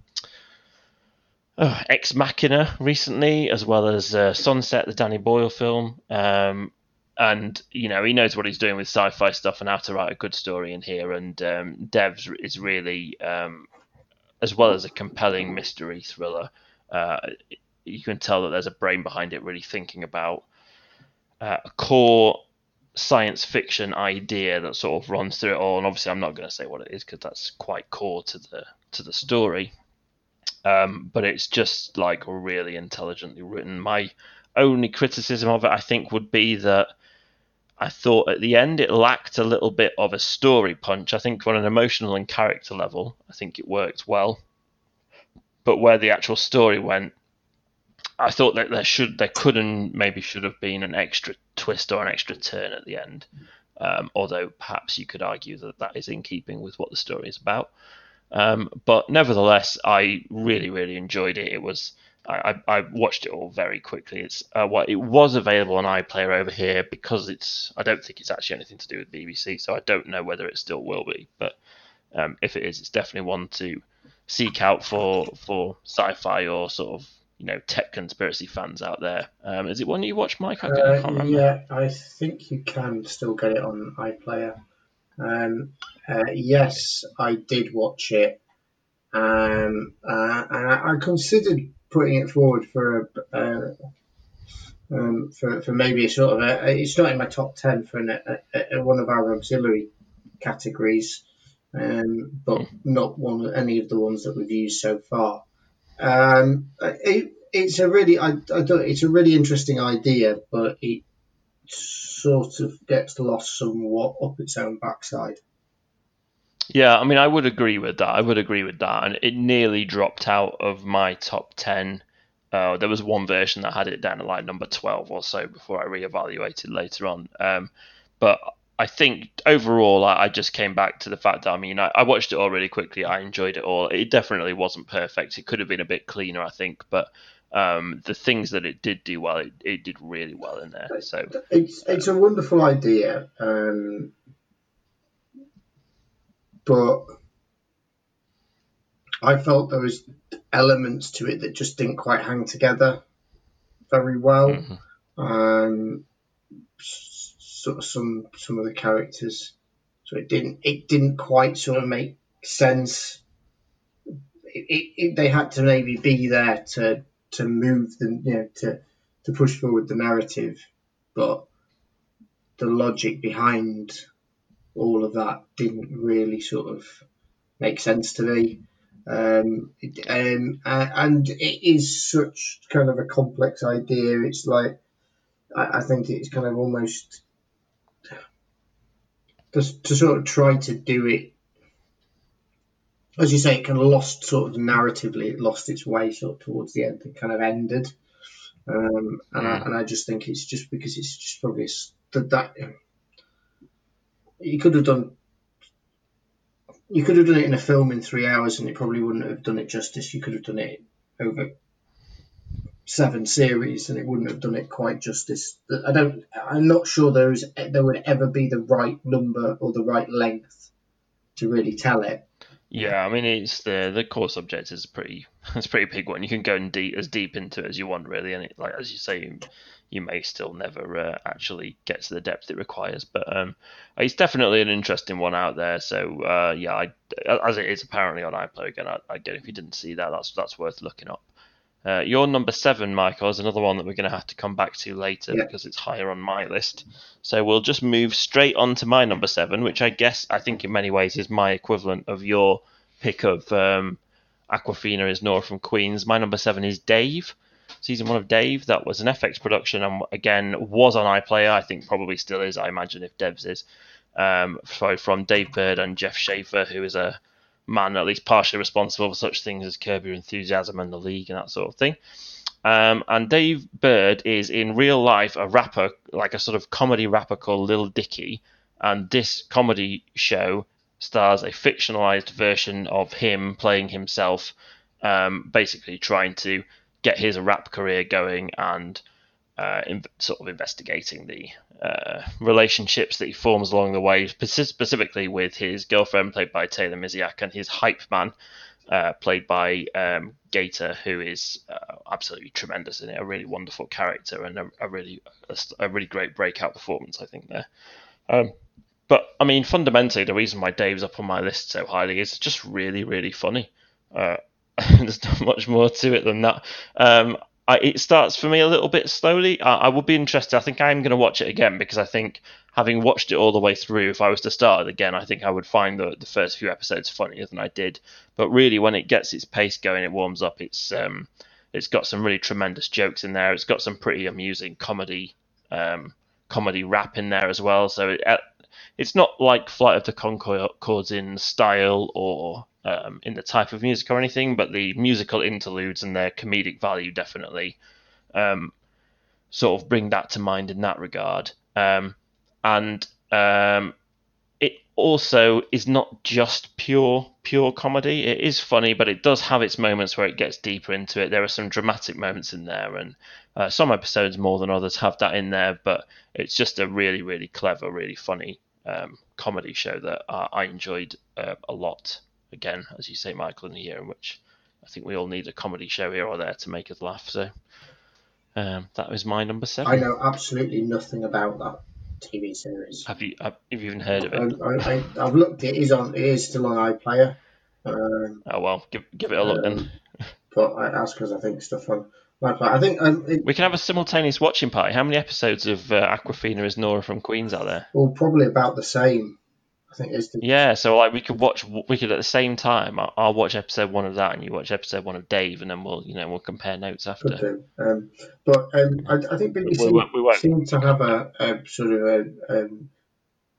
oh, Ex Machina recently, as well as uh, Sunset, the Danny Boyle film. Um, and you know he knows what he's doing with sci-fi stuff and how to write a good story in here. And um, Devs is really, um, as well as a compelling mystery thriller, uh, you can tell that there's a brain behind it, really thinking about uh, a core science fiction idea that sort of runs through it all. And obviously, I'm not going to say what it is because that's quite core to the to the story. Um, but it's just like really intelligently written. My only criticism of it, I think, would be that I thought at the end it lacked a little bit of a story punch. I think on an emotional and character level, I think it worked well. But where the actual story went, I thought that there should, there could and maybe should have been an extra twist or an extra turn at the end. Um, although perhaps you could argue that that is in keeping with what the story is about. Um, but nevertheless, I really, really enjoyed it. It was I, I, watched it all very quickly. It's uh, well, it was available on iPlayer over here because it's. I don't think it's actually anything to do with BBC, so I don't know whether it still will be. But um, if it is, it's definitely one to seek out for for sci-fi or sort of you know tech conspiracy fans out there. Um, is it one you watch, Mike? I, can't- I can't Uh, remember. yeah, I think you can still get it on iPlayer. Um, uh, yes, I did watch it, um, uh, and I, I considered putting it forward for a, uh, um, for for maybe a sort of a, it's not in my top ten for an, a, a, one of our auxiliary categories, um, but not one of any of the ones that we've used so far. Um, it, it's a really I, I don't, it's a really interesting idea, but it sort of gets lost somewhat up its own backside. Yeah, I mean, I would agree with that. I would agree with that, and it nearly dropped out of my top ten. Uh, there was one version that had it down at like number twelve or so before I reevaluated later on. Um, but I think overall, I, I, just came back to the fact that I mean, I, I, watched it all really quickly. I enjoyed it all. It definitely wasn't perfect. It could have been a bit cleaner, I think, but um, the things that it did do well, it, it did really well in there. So it's it's a wonderful idea. Um, but I felt there was elements to it that just didn't quite hang together very well. Mm-hmm. Um, sort of some some of the characters, so it didn't it didn't quite sort of make sense. It, it, it, they had to maybe be there to to move the you know to to push forward the narrative, but the logic behind all of that didn't really sort of make sense to me. Um, um, and it is such kind of a complex idea. It's like I, I think it's kind of almost to, to sort of try to do it. As you say, it kind of lost sort of narratively. It lost its way sort of towards the end. It kind of ended, um, and, I, and I just think it's just because it's just probably that that you could have done you could have done it in a film in three hours and it probably wouldn't have done it justice. You could have done it over seven series and it wouldn't have done it quite justice. I don't. I'm not sure there's there would ever be the right number or the right length to really tell it. Yeah, I mean it's the the core subject is pretty <laughs> it's pretty big one. You can go in deep as deep into it as you want really, and it, like as you say, you may still never uh, actually get to the depth it requires. But um, it's definitely an interesting one out there. So uh, yeah, I, as it is apparently on iPlayer again, I, I get if you didn't see that, that's that's worth looking up. Uh, your number seven, Michael, is another one that we're going to have to come back to later yeah. because it's higher on my list. So we'll just move straight on to my number seven, which I guess I think in many ways is my equivalent of your pick of um, Awkwafina is Nora from Queens. My number seven is Dave season one of Dave. That was an FX production and again was on iPlayer. I think probably still is. I imagine if Devs is. Um, so from Dave Burd and Jeff Schaffer, who is a man at least partially responsible for such things as Curb Your Enthusiasm and the League and that sort of thing. Um, and Dave Burd is in real life a rapper, like a sort of comedy rapper called Lil Dicky. And this comedy show stars a fictionalized version of him playing himself, um, basically trying to get his rap career going and uh, in, sort of investigating the uh, relationships that he forms along the way, specifically with his girlfriend, played by Taylor Misiak, and his hype man, uh, played by um, Gator, who is uh, absolutely tremendous in it, a really wonderful character and a, a really a, a, really great breakout performance, I think there. Um, but I mean, fundamentally, the reason why Dave's up on my list so highly is just really, really funny. Uh, <laughs> there's not much more to it than that. Um, I, it starts for me a little bit slowly. I, I would be interested. I think I'm going to watch it again because I think having watched it all the way through, if I was to start it again, I think I would find the, the first few episodes funnier than I did. But really, when it gets its pace going, it warms up. It's um, it's got some really tremendous jokes in there. It's got some pretty amusing comedy um, comedy rap in there as well. So it, uh, it's not like Flight of the Conchords in style or um, in the type of music or anything, but the musical interludes and their comedic value definitely um, sort of bring that to mind in that regard. Um, and um, it also is not just pure pure comedy. It is funny, but it does have its moments where it gets deeper into it. There are some dramatic moments in there, and uh, some episodes more than others have that in there. But it's just a really, really clever, really funny um, comedy show that I, I enjoyed uh, a lot again, as you say, Michael, in a year in which I think we all need a comedy show here or there to make us laugh. So um, that was my number seven. I know absolutely nothing about that TV series. Have you have you even heard of it? I, have looked. It is on. It is still on iPlayer. Um, oh well, give give it a look um, then. But I, that's because I think stuff on. I think um, it, we can have a simultaneous watching party. How many episodes of uh, Awkwafina is Nora from Queens are there? Well, probably about the same. I think the, Yeah, so like we could watch, we could at the same time. I'll, I'll watch episode one of that, and you watch episode one of Dave, and then we'll, you know, we'll compare notes after. Um, but um, I, I think BBC We won't- we won't. seem to have a, a sort of a. Um,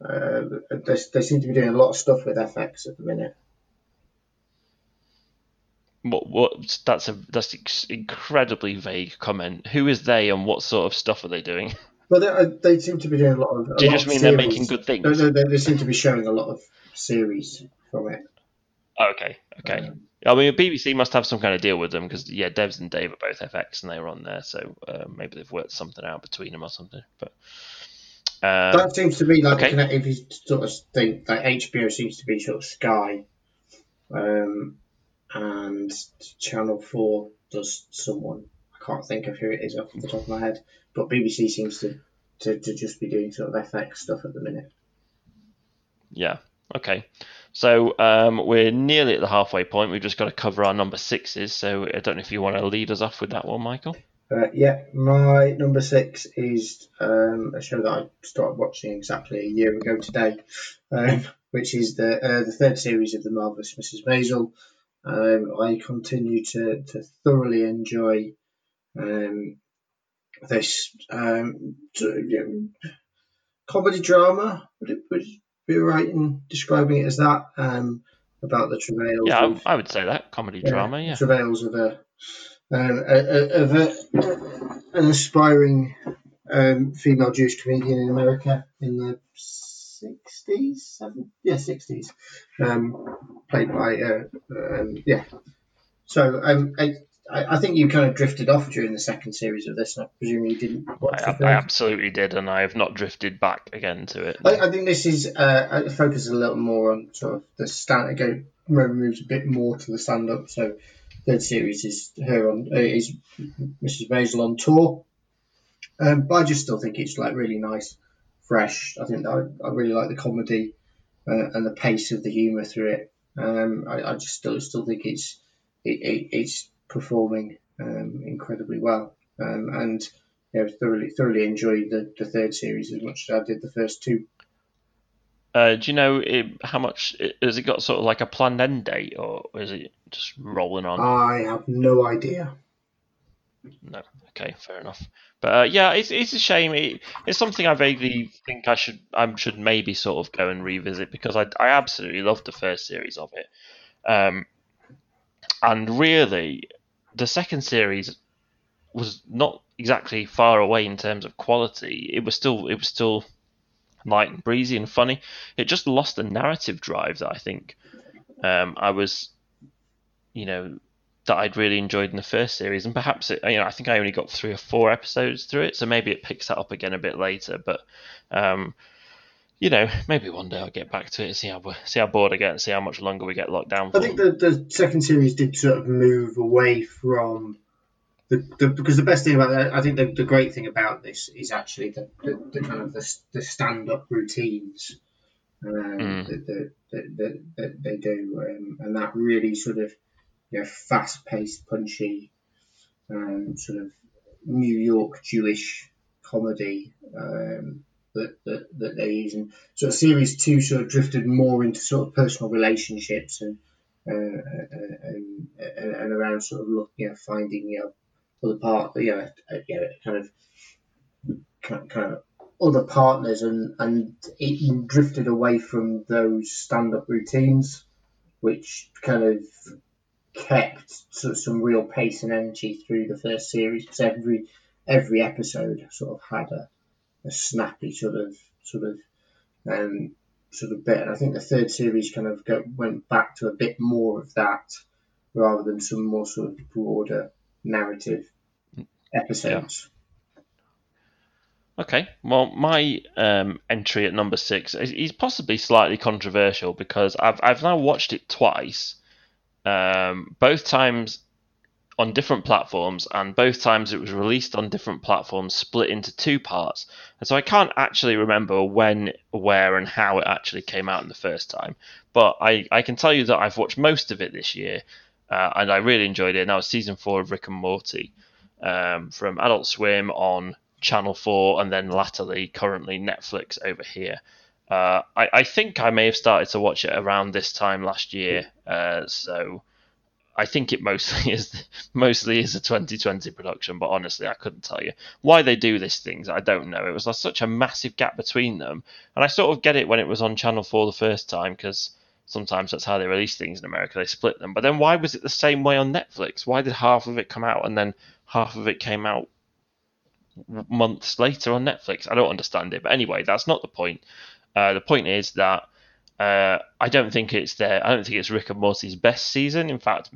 uh, they, they seem to be doing a lot of stuff with FX at the minute. What? What? That's a that's incredibly vague comment. Who is they, and what sort of stuff are they doing? <laughs> But they, uh, they seem to be doing a lot of. a Do you just mean they're making good things? No, no, they, they seem to be showing a lot of series from it. Okay, okay. I mean, BBC must have some kind of deal with them because yeah, Devs and Dave are both FX, and they were on there, so uh, maybe they've worked something out between them or something. But um, that seems to be like okay. connect- if you sort of think like HBO seems to be sort of Sky, um, and Channel Four does someone I can't think of who it is off the top of my head, but BBC seems to, to, to just be doing sort of FX stuff at the minute. Yeah. Okay. So um, we're nearly at the halfway point. We've just got to cover our number sixes. So I don't know if you want to lead us off with that one, Michael. Uh, yeah, my number six is um, a show that I started watching exactly a year ago today, um, which is the uh, the third series of the marvelous Mrs. Maisel. Um, I continue to, to thoroughly enjoy um, this um, sort of, you know, comedy drama. Would it would it be right in describing it as that? Um, about the travails. Yeah, of- I, would say that comedy drama. Yeah. travails of a, um, of a, an aspiring um, female Jewish comedian in America in the sixties, seven, yeah, sixties, um, played by uh, um, yeah. So um, I I think you kind of drifted off during the second series of this, and I presume you didn't watch I. I absolutely did, and I have not drifted back again to it. I, I think this is uh, focuses a little more on sort of the stand. Go moves a bit more to the stand up. So third series is her on uh, is Mrs. Maisel on tour. Um, but I just still think it's like really nice, fresh. I think I, I really like the comedy uh, and the pace of the humour through it. Um, I, I just still still think it's it, it, it's performing um, incredibly well. Um, and yeah, thoroughly thoroughly enjoyed the, the third series as much as I did the first two. Uh, do you know it, how much has it got? Sort of like a planned end date, or is it just rolling on? I have no idea. No. Okay, fair enough. But uh, yeah, it's it's a shame. It, it's something I vaguely think I should I should maybe sort of go and revisit because I I absolutely loved the first series of it, um, and really, the second series was not exactly far away in terms of quality. It was still it was still light and breezy and funny. It just lost the narrative drive that I think um, I was, you know, that I'd really enjoyed in the first series, and perhaps it, you know I think I only got three or four episodes through it, so maybe it picks that up again a bit later. But um, you know, maybe one day I'll get back to it and see how see how bored I get and see how much longer we get locked down for. I think the, the second series did sort of move away from the, the because the best thing about that, I think the, the great thing about this is actually the, the, the kind of the, the stand up routines um, Mm. that, that, that, that, they do, um, and that really sort of you know, fast paced, punchy, um, sort of New York Jewish comedy um, that, that, that they use. And So series two sort of drifted more into sort of personal relationships and uh, and, and, and around sort of looking at finding you know other part you know, uh, you know kind of kind of other partners and and it drifted away from those stand up routines which kind of kept sort of some real pace and energy through the first series because every every episode sort of had a, a snappy sort of sort of um, sort of bit. And I think the third series kind of go, went back to a bit more of that rather than some more sort of broader narrative episodes. Okay, well, my um, entry at number six is, is possibly slightly controversial because I've I've now watched it twice, um, both times on different platforms, and both times it was released on different platforms, split into two parts, and so I can't actually remember when, where, and how it actually came out in the first time. But I I can tell you that I've watched most of it this year, uh, and I really enjoyed it. Now it's season four of Rick and Morty um, from Adult Swim on Channel 4 and then latterly currently Netflix over here. Uh, I, I think I may have started to watch it around this time last year, uh, so I think it mostly <laughs> is mostly is a 2020 production. But honestly, I couldn't tell you why they do these things. I don't know. It was like such a massive gap between them, and I sort of get it when it was on Channel Four the first time because sometimes that's how they release things in America. They split them. But then why was it the same way on Netflix? Why did half of it come out and then half of it came out months later on Netflix? I don't understand it. But anyway, that's not the point. Uh, the point is that uh, I don't think it's there. I don't think it's Rick and Morty's best season. In fact,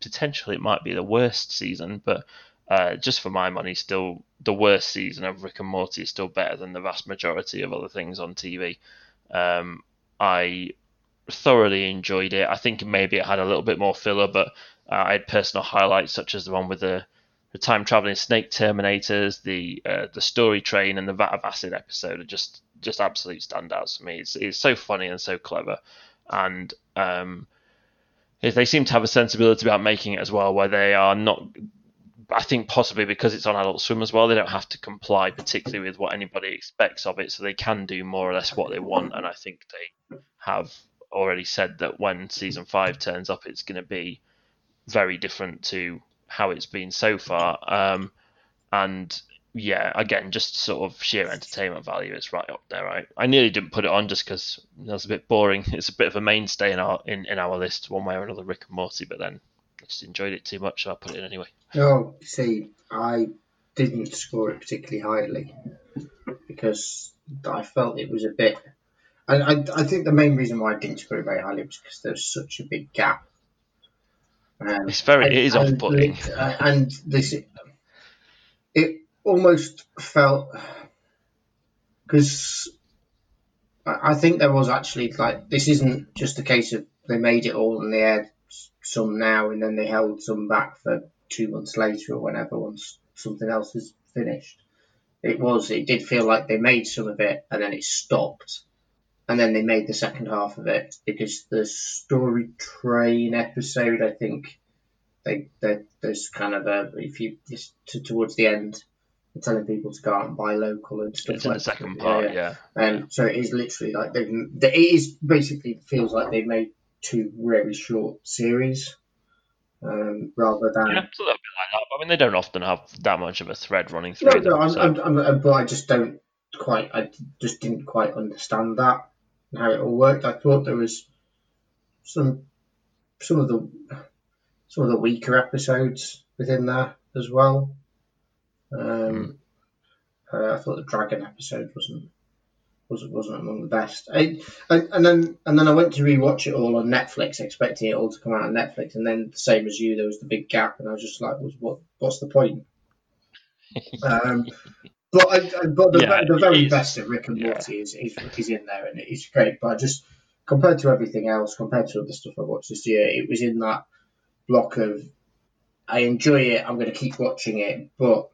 potentially it might be the worst season. But uh, just for my money, still the worst season of Rick and Morty is still better than the vast majority of other things on TV. Um, I thoroughly enjoyed it. I think maybe it had a little bit more filler, but uh, I had personal highlights such as the one with the, the time traveling snake terminators, the uh, the story train, and the vat of acid episode are just just absolute standouts for me. It's it's so funny and so clever, and um, they seem to have a sensibility about making it as well, where they are not. I think possibly because it's on Adult Swim as well, they don't have to comply particularly with what anybody expects of it, so they can do more or less what they want, and I think they have already said that when season five turns up, it's going to be very different to how it's been so far. Um, and yeah, again, just sort of sheer entertainment value, it's right up there. Right, I nearly didn't put it on just because was a bit boring. <laughs> It's a bit of a mainstay in our in, in our list, one way or another, Rick and Morty. But then I just enjoyed it too much, so I put it in anyway. No, see, I didn't score it particularly highly because I felt it was a bit I, I, I think the main reason why I didn't score it very highly was because there's such a big gap. Um, it's very and, it is off putting, uh, and this it almost felt because I think there was actually like this isn't just a case of they made it all and they had some now and then they held some back for two months later or whenever once something else is finished. It was it did feel like they made some of it and then it stopped and then they made the second half of it because the story train episode, I think, they, there's kind of a if you just towards the end, telling people to go out and buy local and stuff. It's like in the second part, yeah. yeah. Um, so it is literally like they've it is basically feels like they've made two really short series. Um, rather than yeah, it's a little bit like that. I mean, they don't often have that much of a thread running through. No, them, no, I'm, so. I'm, I'm, but I just don't quite. I just didn't quite understand that and how it all worked. I thought there was some some of the some of the weaker episodes within there as well. Um, mm. uh, I thought the dragon episode wasn't wasn't wasn't among the best. I, I, and then and then I went to rewatch it all on Netflix, expecting it all to come out on Netflix, and then the same as you, there was the big gap, and I was just like, was what what's the point? <laughs> um, but I, but the, yeah, the very best of Rick and Morty yeah. is, is is in there, and it's great. But I just compared to everything else, compared to other stuff I watched this year, it was in that block of I enjoy it. I'm going to keep watching it, but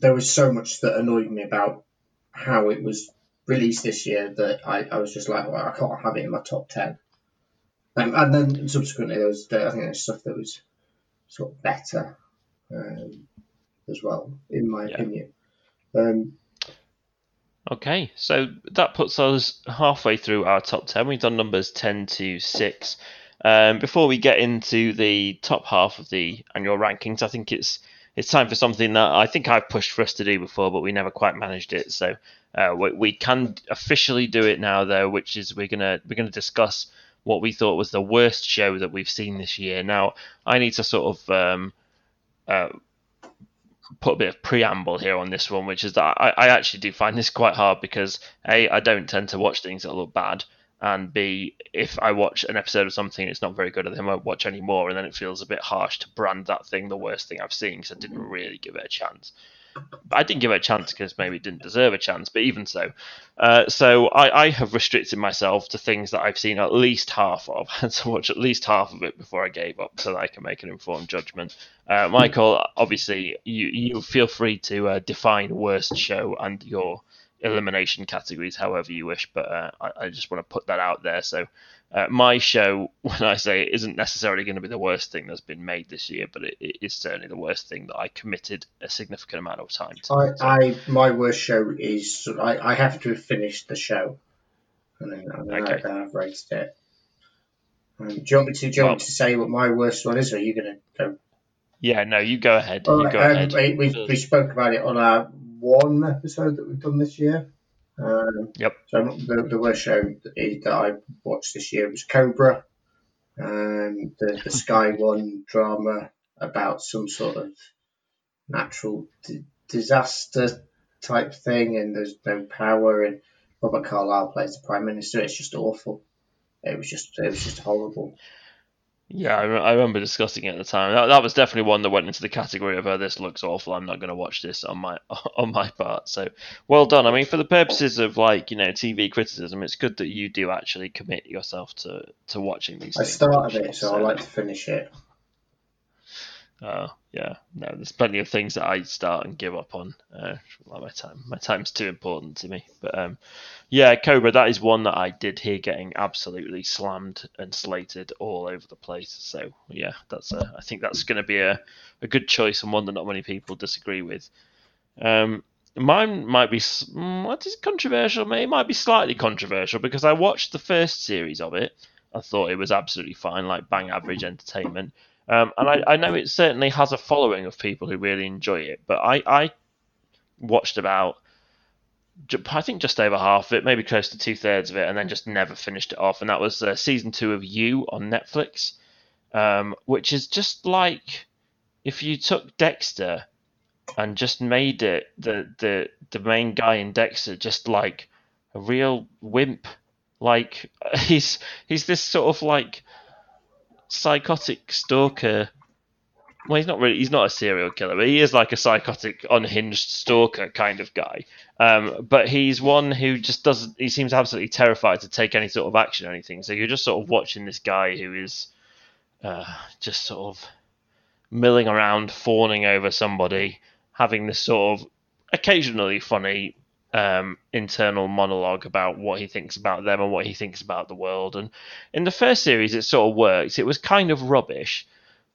there was so much that annoyed me about how it was released this year that I, I was just like, well, I can't have it in my top ten. Um, and then subsequently, there was I think there's stuff that was sort of better. Um, as well, in my yeah. opinion. Um, okay, so that puts us halfway through our top 10. We've done numbers 10 to 6. Um, before we get into the top half of the annual rankings, I think it's it's time for something that I think I've pushed for us to do before, but we never quite managed it. So uh, we, we, can officially do it now, though, which is we're gonna we're gonna discuss what we thought was the worst show that we've seen this year. Now I need to sort of um, uh, put a bit of preamble here on this one, which is that I, I actually do find this quite hard because a I don't tend to watch things that look bad, and b if I watch an episode of something it's not very good, then I won't watch any more, and then it feels a bit harsh to brand that thing the worst thing I've seen because I didn't really give it a chance. I didn't give it a chance because maybe it didn't deserve a chance, but even so. Uh, so I, I, have restricted myself to things that I've seen at least half of, <laughs> and to watch at least half of it before I gave up so that I can make an informed judgment. Uh, Michael, obviously, you, you feel free to uh, define worst show and your elimination categories however you wish, but uh, I, I, just want to put that out there. So Uh, my show, <laughs> when I say it, isn't necessarily going to be the worst thing that's been made this year, but it, it is certainly the worst thing that I committed a significant amount of time to. I, I my worst show is I, I have to finish the show, and then, and then, I, Okay. then I've rated it. Um, do you want me to? Do you want me to say what my worst one is, or are you going to go? yeah, no, you go ahead. You right, go um, ahead. we, we, we spoke about it on our one episode that we've done this year. Um, Yep. So the, the worst show that I watched this year was Cobra, um, the the Sky <laughs> One drama about some sort of natural d- disaster type thing, and there's no power, and Robert Carlyle plays the prime minister. It's just awful. It was just it was just horrible. Yeah, I, re- I remember discussing it at the time. That, that was definitely one that went into the category of, "Oh, this looks awful. I'm not going to watch this on my <laughs> on my part." So, well done. I mean, for the purposes of like you know TV criticism, it's good that you do actually commit yourself to to watching these. I started it, so I like to finish it. Uh, yeah, no, there's plenty of things that I start and give up on. Uh, like my time, my time's too important to me. But um, yeah, Cobra, that is one that I did hear getting absolutely slammed and slated all over the place. So yeah, that's a, I think that's going to be a, a good choice and one that not many people disagree with. Um, mine might be mm, what is controversial? It might be slightly controversial because I watched the first series of it. I thought it was absolutely fine, like bang average entertainment. Um, and I, I know it certainly has a following of people who really enjoy it, but I, I watched about, I think just over half of it, maybe close to two thirds of it, and then just never finished it off. And that was uh, season two of You on Netflix, um, which is just like if you took Dexter and just made it the the the main guy in Dexter just like a real wimp. Like <laughs> he's he's this sort of like psychotic stalker. Well, he's not really. He's not a serial killer, but he is like a psychotic, unhinged stalker kind of guy. Um, but he's one who just doesn't. He seems absolutely terrified to take any sort of action or anything. So you're just sort of watching this guy who is uh, just sort of milling around, fawning over somebody, having this sort of occasionally funny um, internal monologue about what he thinks about them and what he thinks about the world. And in the first series, it sort of worked. It was kind of rubbish,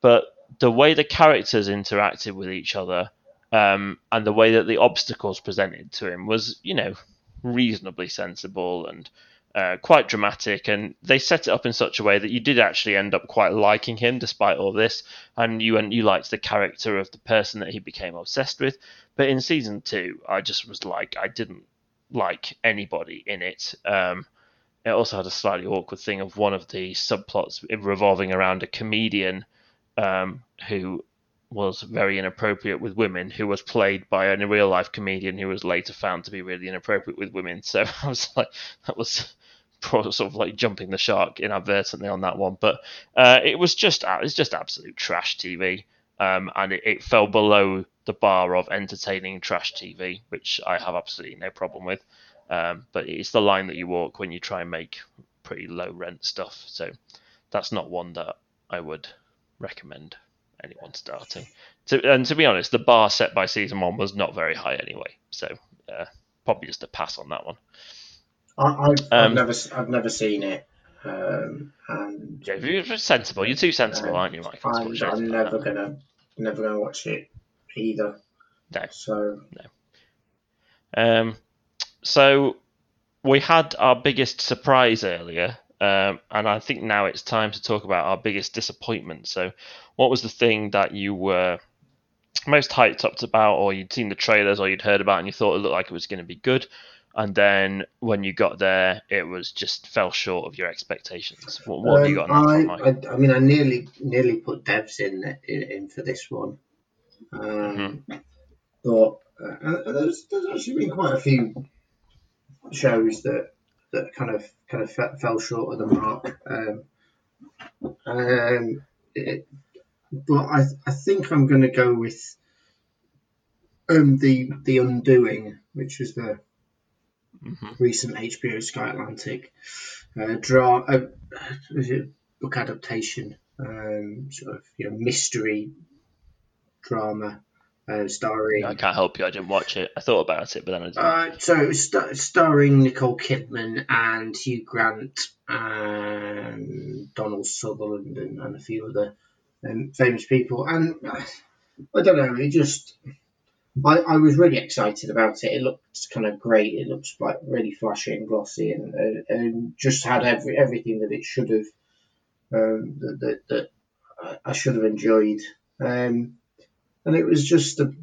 but the way the characters interacted with each other um, and the way that the obstacles presented to him was, you know, reasonably sensible and uh, quite dramatic. And they set it up in such a way that you did actually end up quite liking him despite all this, and you and you liked the character of the person that he became obsessed with. But in season two, I just was like, I didn't like anybody in it. Um, it also had a slightly awkward thing of one of the subplots revolving around a comedian um, who was very inappropriate with women, who was played by a real life comedian who was later found to be really inappropriate with women. <laughs> So I was like, that was sort of like jumping the shark inadvertently on that one. But uh, it was just it's just absolute trash TV, um, and it, it fell below the bar of entertaining trash TV, which I have absolutely no problem with. Um, but it's the line that you walk when you try and make pretty low rent stuff. So that's not one that I would recommend anyone starting. To, and to be honest, the bar set by season one was not very high anyway. So uh, probably just a pass on that one. I, I've, I've Um, never I've never seen it, um, and Yeah, you're sensible. You're too sensible, aren't you, Michael? to I'm, I'm never gonna never gonna watch it either. No. So no. Um, so we had our biggest surprise earlier, um, and I think now it's time to talk about our biggest disappointment. So, what was the thing that you were most hyped up about, or you'd seen the trailers, or you'd heard about, and you thought it looked like it was going to be good, and then when you got there, it was just fell short of your expectations. What, what have you got um, I? I I mean I nearly nearly put devs in in, in for this one, um, Mm-hmm. but uh, there's there's actually been quite a few shows that that kind of kind of fe- fell short of the mark. Um, um, it, but I I think I'm going to go with um the the Undoing, which was the Mhm. recent HBO Sky Atlantic uh, draw uh, book adaptation, um, sort of you know mystery drama uh, starring. I can't help you. I didn't watch it. I thought about it, but then I didn't. Uh, so it was st- starring Nicole Kidman and Hugh Grant and Donald Sutherland and, and a few other um, famous people. And uh, I don't know, it just. I, I was really excited about it. It looked kind of great. It looks like really flashy and glossy, and, uh, and just had every everything that it should have. Um, that, that, that I should have enjoyed. Um, and it was just a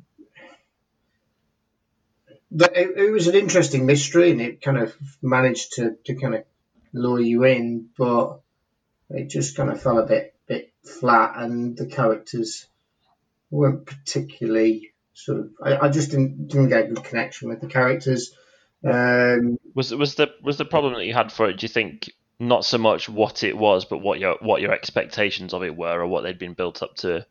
it, it, was an interesting mystery and it kind of managed to, to kind of lure you in but it just kind of fell a bit bit flat and the characters weren't particularly sort of I, I just didn't didn't get a good connection with the characters. Um, was was the was the problem that you had for it do you think not so much what it was but what your what your expectations of it were or what they'd been built up to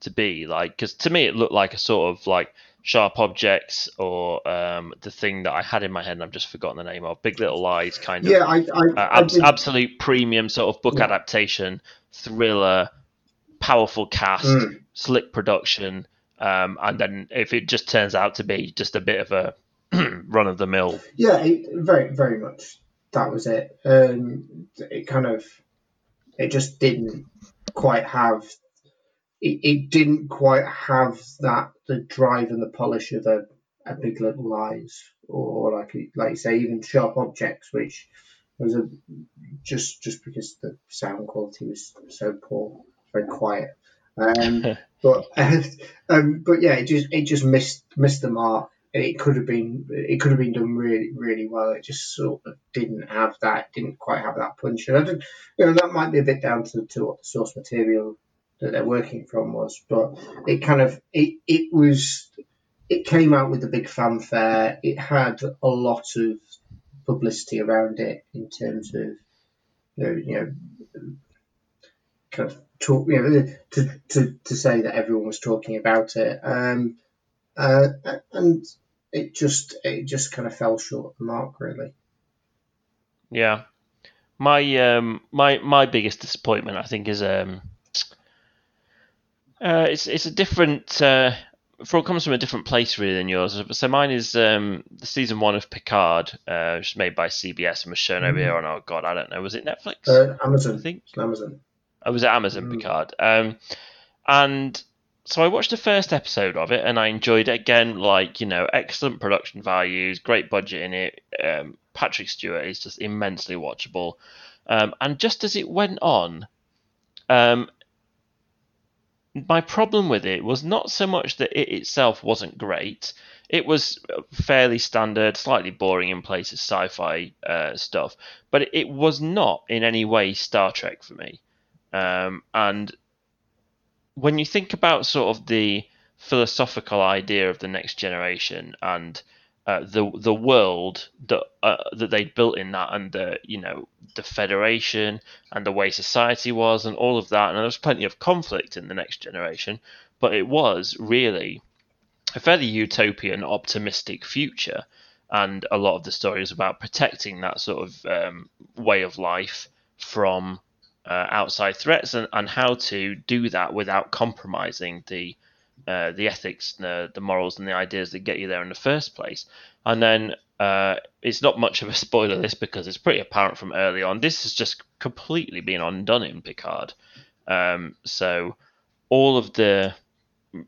to be like because to me it looked like a sort of like sharp objects or um, the thing that I had in my head and I've just forgotten the name of Big Little Lies kind of yeah I, I, uh, ab- absolute premium sort of book yeah. adaptation thriller powerful cast mm. slick production um, and then if it just turns out to be just a bit of a <clears throat> run of the mill yeah it, very very much that was it um, it kind of it just didn't quite have it, it didn't quite have that the drive and the polish of a, a Big Little Lies or like like you say even Sharp Objects, which was a just just because the sound quality was so poor, very quiet. Um, <laughs> but <laughs> um, but yeah, it just it just missed missed the mark. It could have been it could have been done really really well. It just sort of didn't have that didn't quite have that punch. And I did, you know that might be a bit down to, to what the source material that they're working from was, but it kind of it it was it came out with a big fanfare. It had a lot of publicity around it in terms of you know, you know kind of talk you know to, to, to say that everyone was talking about it. Um, uh, and it just it just kind of fell short of the mark really. Yeah. My um my my biggest disappointment I think is um uh, it's it's a different. Uh, Frog comes from a different place really than yours. So mine is um, the season one of Picard, uh, which is made by CBS and was shown over here on. Oh God, I don't know. Was it Netflix? Uh, Amazon. I think Amazon. I was at Amazon mm. Picard, um, and so I watched the first episode of it and I enjoyed it again. Like you know, excellent production values, great budget in it. Um, Patrick Stewart is just immensely watchable, um, and just as it went on, um, my problem with it was not so much that it itself wasn't great. It was fairly standard, slightly boring in places, sci-fi uh, stuff, but it was not in any way Star Trek for me. Um, and when you think about sort of the philosophical idea of the next generation and uh, the the world that uh, that they built in that and the you know the federation and the way society was and all of that. And there was plenty of conflict in the next generation but it was really a fairly utopian optimistic future. And a lot of the stories about protecting that sort of um, way of life from uh, outside threats and, and how to do that without compromising the uh, the ethics, the, the morals, and the ideas that get you there in the first place. And then uh, it's not much of a <laughs> spoiler this because it's pretty apparent from early on. This has just completely been undone in Picard. Um, so all of the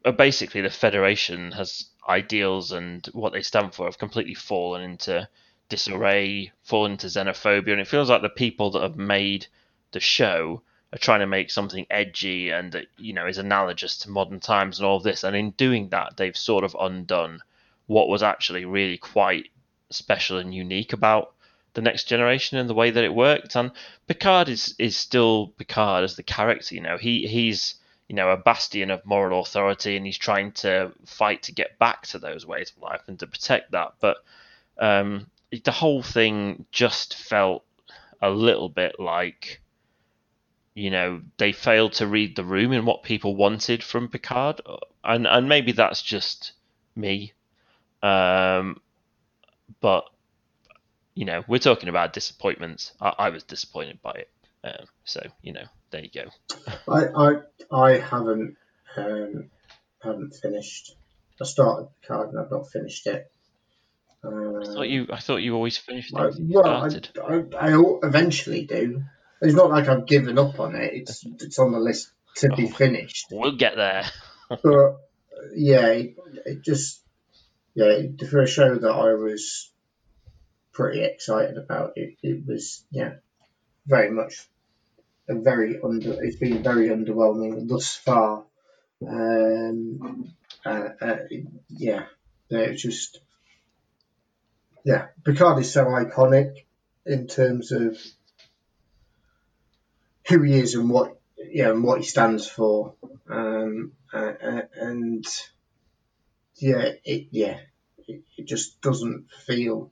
uh, basically the Federation has ideals and what they stand for have completely fallen into disarray, fallen into xenophobia, and it feels like the people that have made the show are trying to make something edgy and that you know is analogous to modern times and all of this. And in doing that they've sort of undone what was actually really quite special and unique about the next generation and the way that it worked. And Picard is is still Picard as the character you know. He he's you know a bastion of moral authority and he's trying to fight to get back to those ways of life and to protect that. But um, the whole thing just felt a little bit like you know they failed to read the room and what people wanted from Picard, and and maybe that's just me, um, but you know we're talking about disappointments. I, I was disappointed by it, um, so you know there you go. <laughs> I I I haven't um, haven't finished I started Picard and I've not finished it. Uh, I thought you. I thought you always finished I, well, I. I, I eventually do. It's not like I've given up on it. It's <laughs> it's on the list to be Oh. finished. We'll get there. <laughs> But yeah, it, it just yeah for a show that I was pretty excited about. It, it was yeah very much a very under. It's been very underwhelming thus far. Um, uh, uh, yeah, it's just yeah. Picard is so iconic in terms of who he is and what yeah and what he stands for. Um, uh, uh, and yeah, it yeah, it, it just doesn't feel.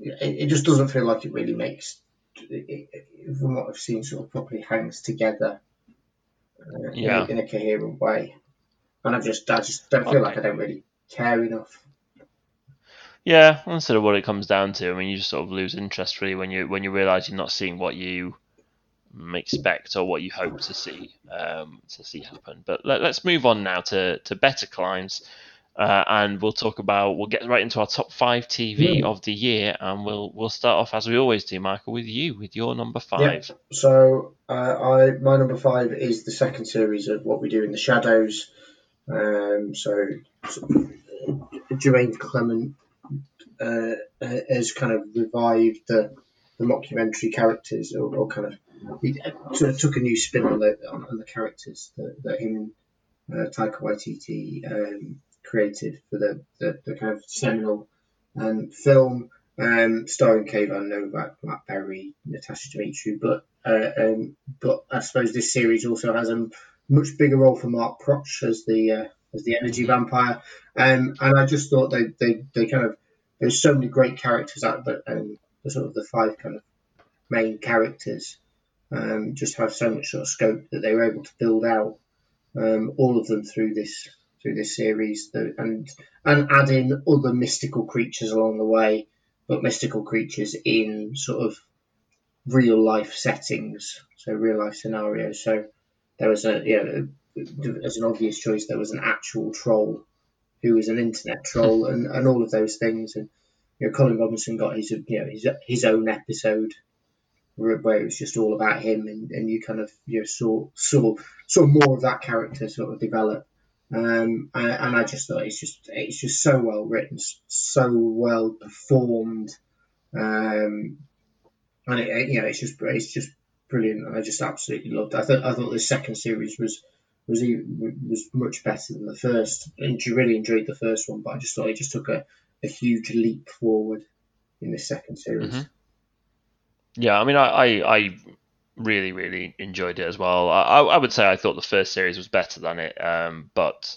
It, it just doesn't feel like it really makes, it, it, from what I've seen, sort of properly hangs together. Uh, in a- Yeah. in, a, coherent way, and I just I just don't feel like I don't really care enough. Yeah, that's sort of what it comes down to. I mean, you just sort of lose interest really when you when you realise you're not seeing what you expect or what you hope to see um, to see happen. But let, let's move on now to to better climes, uh, and we'll talk about we'll get right into our top five TV Yeah. of the year, and we'll we'll start off as we always do, Michael, with you with your number five. So uh, I my number five is the second series of What We Do in the Shadows. Um, so, so Jemaine Clement uh, has kind of revived the, the mockumentary characters, or, or kind of he sort of took a new spin on the on, the characters that, that him and uh, Taika Waititi um, created for the, the, the kind of seminal um, film um, starring Kayvan Novak, Matt Berry, Natasia Demetriou. But uh, um, but I suppose this series also has a much bigger role for Mark Proksch as the uh, as the energy vampire. Um, and I just thought they, they, they kind of there's so many great characters out there, and the sort of the five kind of main characters um, just have so much sort of scope that they were able to build out um, all of them through this through this series, and and add in other mystical creatures along the way, but mystical creatures in sort of real life settings, so real life scenarios. So there was a yeah, as an obvious choice, there was an actual troll who was an internet troll, and, and all of those things. And you know, Colin Robinson got his you know his, his own episode where it was just all about him, and, and you kind of you know saw saw saw more of that character sort of develop. Um, and, and I just thought it's just it's just so well written, so well performed, um, and it, you know it's just it's just brilliant, and I just absolutely loved. It. I thought I thought the second series was was even, was much better than the first. And really enjoyed the first one, but I just thought it just took a, a huge leap forward in the second series. Mhm. Yeah, I mean, I, I, I really, really enjoyed it as well. I, I would say I thought the first series was better than it, um, but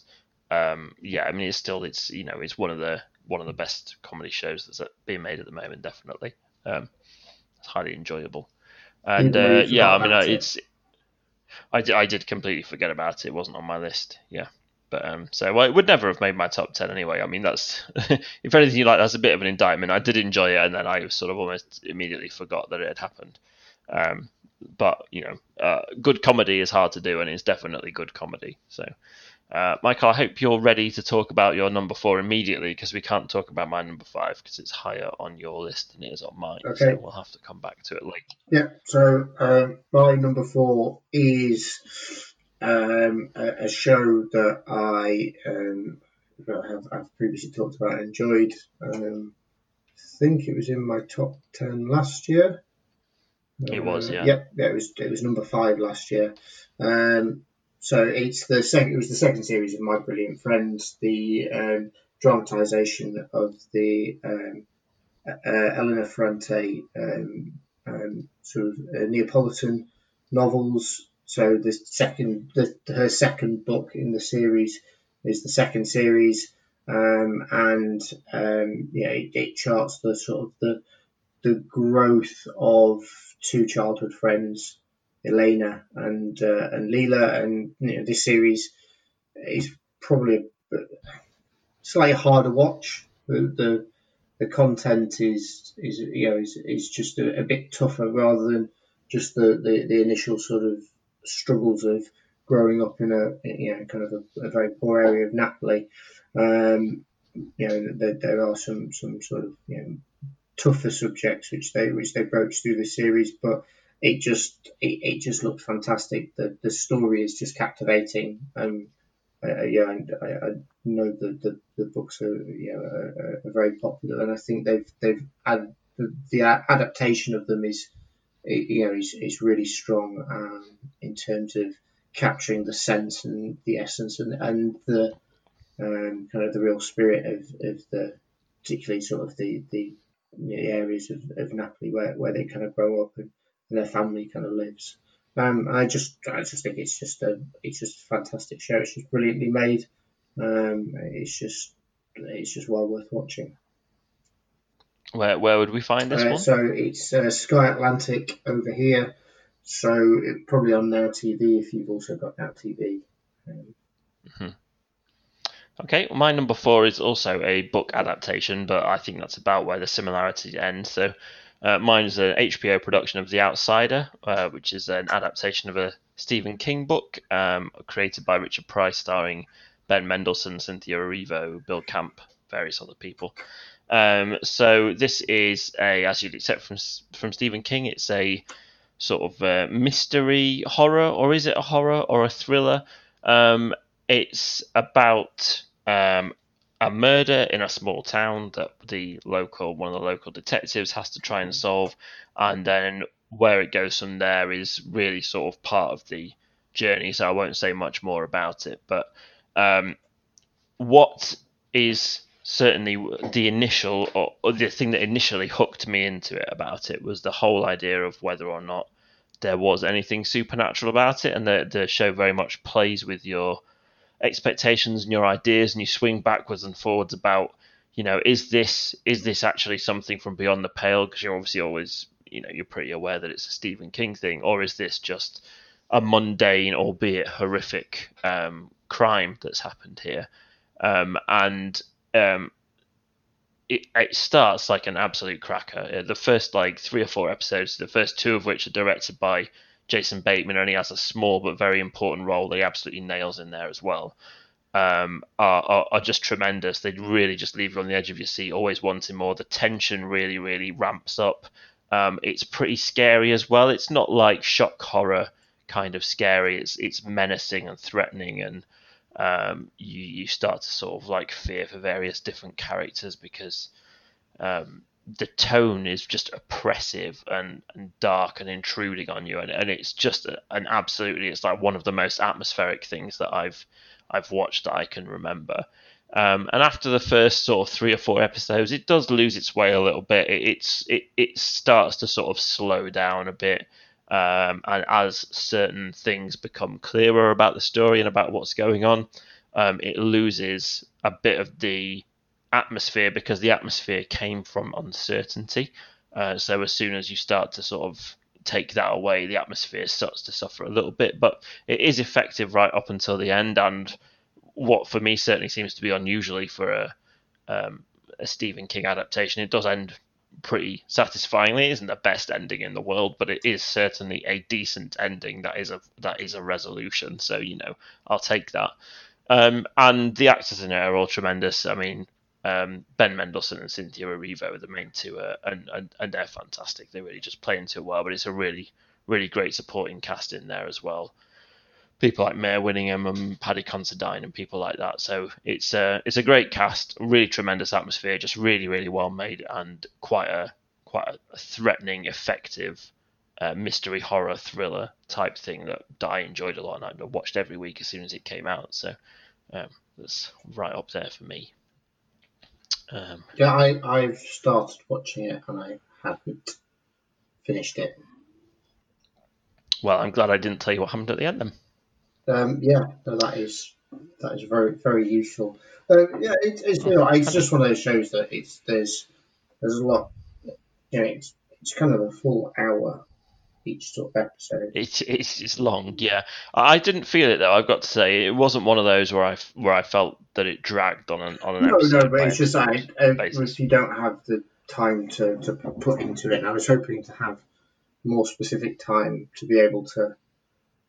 um, yeah, I mean, it's still it's you know it's one of the one of the best comedy shows that's being made at the moment. Definitely, um, it's highly enjoyable. And uh, yeah, I mean, it. it's I did, I did completely forget about it. It wasn't on my list. Yeah. But um, so well, it would never have made my top ten anyway. I mean, that's <laughs> if anything, you like that's a bit of an indictment. I did enjoy it, and then I sort of almost immediately forgot that it had happened. Um, but you know, uh, good comedy is hard to do, and it's definitely good comedy. So, uh, Michael, I hope you're ready to talk about your number four immediately because we can't talk about my number five because it's higher on your list than it is on mine. So Okay. we'll have to come back to it later. Yeah, so um, my number four is um, a, a show that I um, have I've previously talked about and enjoyed. Um, I think it was in my top ten last year. It was, Uh, yeah. Yep, yeah, it was it was number five last year. Um, so it's the second. It was the second series of My Brilliant Friends, the um, dramatisation of the um, uh, Elena Ferrante um, um, sort of uh, Neapolitan novels. So the second, the, her second book in the series is the second series, um, and um, yeah, it, it charts the sort of the the growth of two childhood friends, Elena and uh, and Lila, and you know this series is probably slightly harder watch. The, the the content is is you know is, is just a, a bit tougher rather than just the, the, the initial sort of struggles of growing up in a you know kind of a, a very poor area of Napoli. Um, you know, there, there are some some sort of you know tougher subjects which they which they broach through the series, but it just it, it just looked fantastic. The the story is just captivating. Um, uh, yeah, and I, I know that the, the books are you know are, are very popular, and I think they've they've added the, the adaptation of them is you know is, is really strong um, in terms of capturing the sense and the essence and, and the um, kind of the real spirit of, of the particularly sort of the the, areas of, of Napoli where, where they kind of grow up and, and their family kind of lives. Um, I just I just think it's just a it's just a fantastic show. It's just brilliantly made. Um, it's just it's just well worth watching. Where where would we find this uh, one? So it's uh, Sky Atlantic over here. So it, probably on Now TV if you've also got Now TV. Um, mm-hmm. Okay, well, my number four is also a book adaptation, but I think that's about where the similarities end. So uh, mine is an HBO production of The Outsider, uh, which is an adaptation of a Stephen King book um, created by Richard Price, starring Ben Mendelsohn, Cynthia Erivo, Bill Camp, various other people. Um, so this is a, as you'd expect from from Stephen King, it's a sort of uh, mystery horror, or is it a horror or a thriller? Um, it's about um, a murder in a small town that the local one of the local detectives has to try and solve, and then where it goes from there is really sort of part of the journey. So I won't say much more about it, but um, what is certainly the initial or, or, the thing that initially hooked me into it about it was the whole idea of whether or not there was anything supernatural about it, and the the show very much plays with your expectations and your ideas, and you swing backwards and forwards about you know is this is this actually something from beyond the pale because you're obviously always you know you're pretty aware that it's a Stephen King thing, or is this just a mundane, albeit horrific, um, crime that's happened here? Um, and um, it, it starts like an absolute cracker. Uh, the first like three or four episodes, the first two of which are directed by Jason Bateman, only has a small but very important role. He absolutely nails in there as well. Um, are, are, are just tremendous. They really just leave you on the edge of your seat, always wanting more. The tension really, really ramps up. Um, it's pretty scary as well. It's not like shock horror kind of scary. It's it's menacing and threatening, and um, you you start to sort of like fear for various different characters because um, the tone is just oppressive and, and dark and intruding on you, and, and it's just an absolutely it's like one of the most atmospheric things that I've I've watched that I can remember. Um, and after the first sort of three or four episodes, it does lose its way a little bit. It, it's it, it starts to sort of slow down a bit, um, and as certain things become clearer about the story and about what's going on, um, it loses a bit of the atmosphere because the atmosphere came from uncertainty. Uh, so as soon as you start to sort of take that away, the atmosphere starts to suffer a little bit. But it is effective right up until the end, and what for me certainly seems to be unusually for a um, a Stephen King adaptation, it does end pretty satisfyingly. It isn't the best ending in the world, but it is certainly a decent ending. That is a that is a resolution. So you know, I'll take that. Um, and the actors in it are all tremendous. I mean, um, Ben Mendelsohn and Cynthia Erivo are the main two, uh, and, and and they're fantastic. They really just play into it well. But it's a really really great supporting cast in there as well. People like Mare Winningham and Paddy Considine and people like that. So it's a it's a great cast, really tremendous atmosphere, just really really well made and quite a quite a threatening, effective uh, mystery horror thriller type thing that, that I enjoyed a lot and I watched every week as soon as it came out. So um, that's right up there for me. Um, yeah, I, I've started watching it and I haven't finished it. Well, I'm glad I didn't tell you what happened at the end then. Um, yeah, no, that is that is very very useful. Uh, yeah, it, it's you know, it's just one of those shows that it's there's there's a lot. You know, it's it's kind of a full hour each sort of episode. It's it's it's long, yeah. I didn't feel it though. I've got to say, it wasn't one of those where I where I felt that it dragged on an on an no, episode. No, but it's just like uh, if you don't have the time to, to put into it. And I was hoping to have more specific time to be able to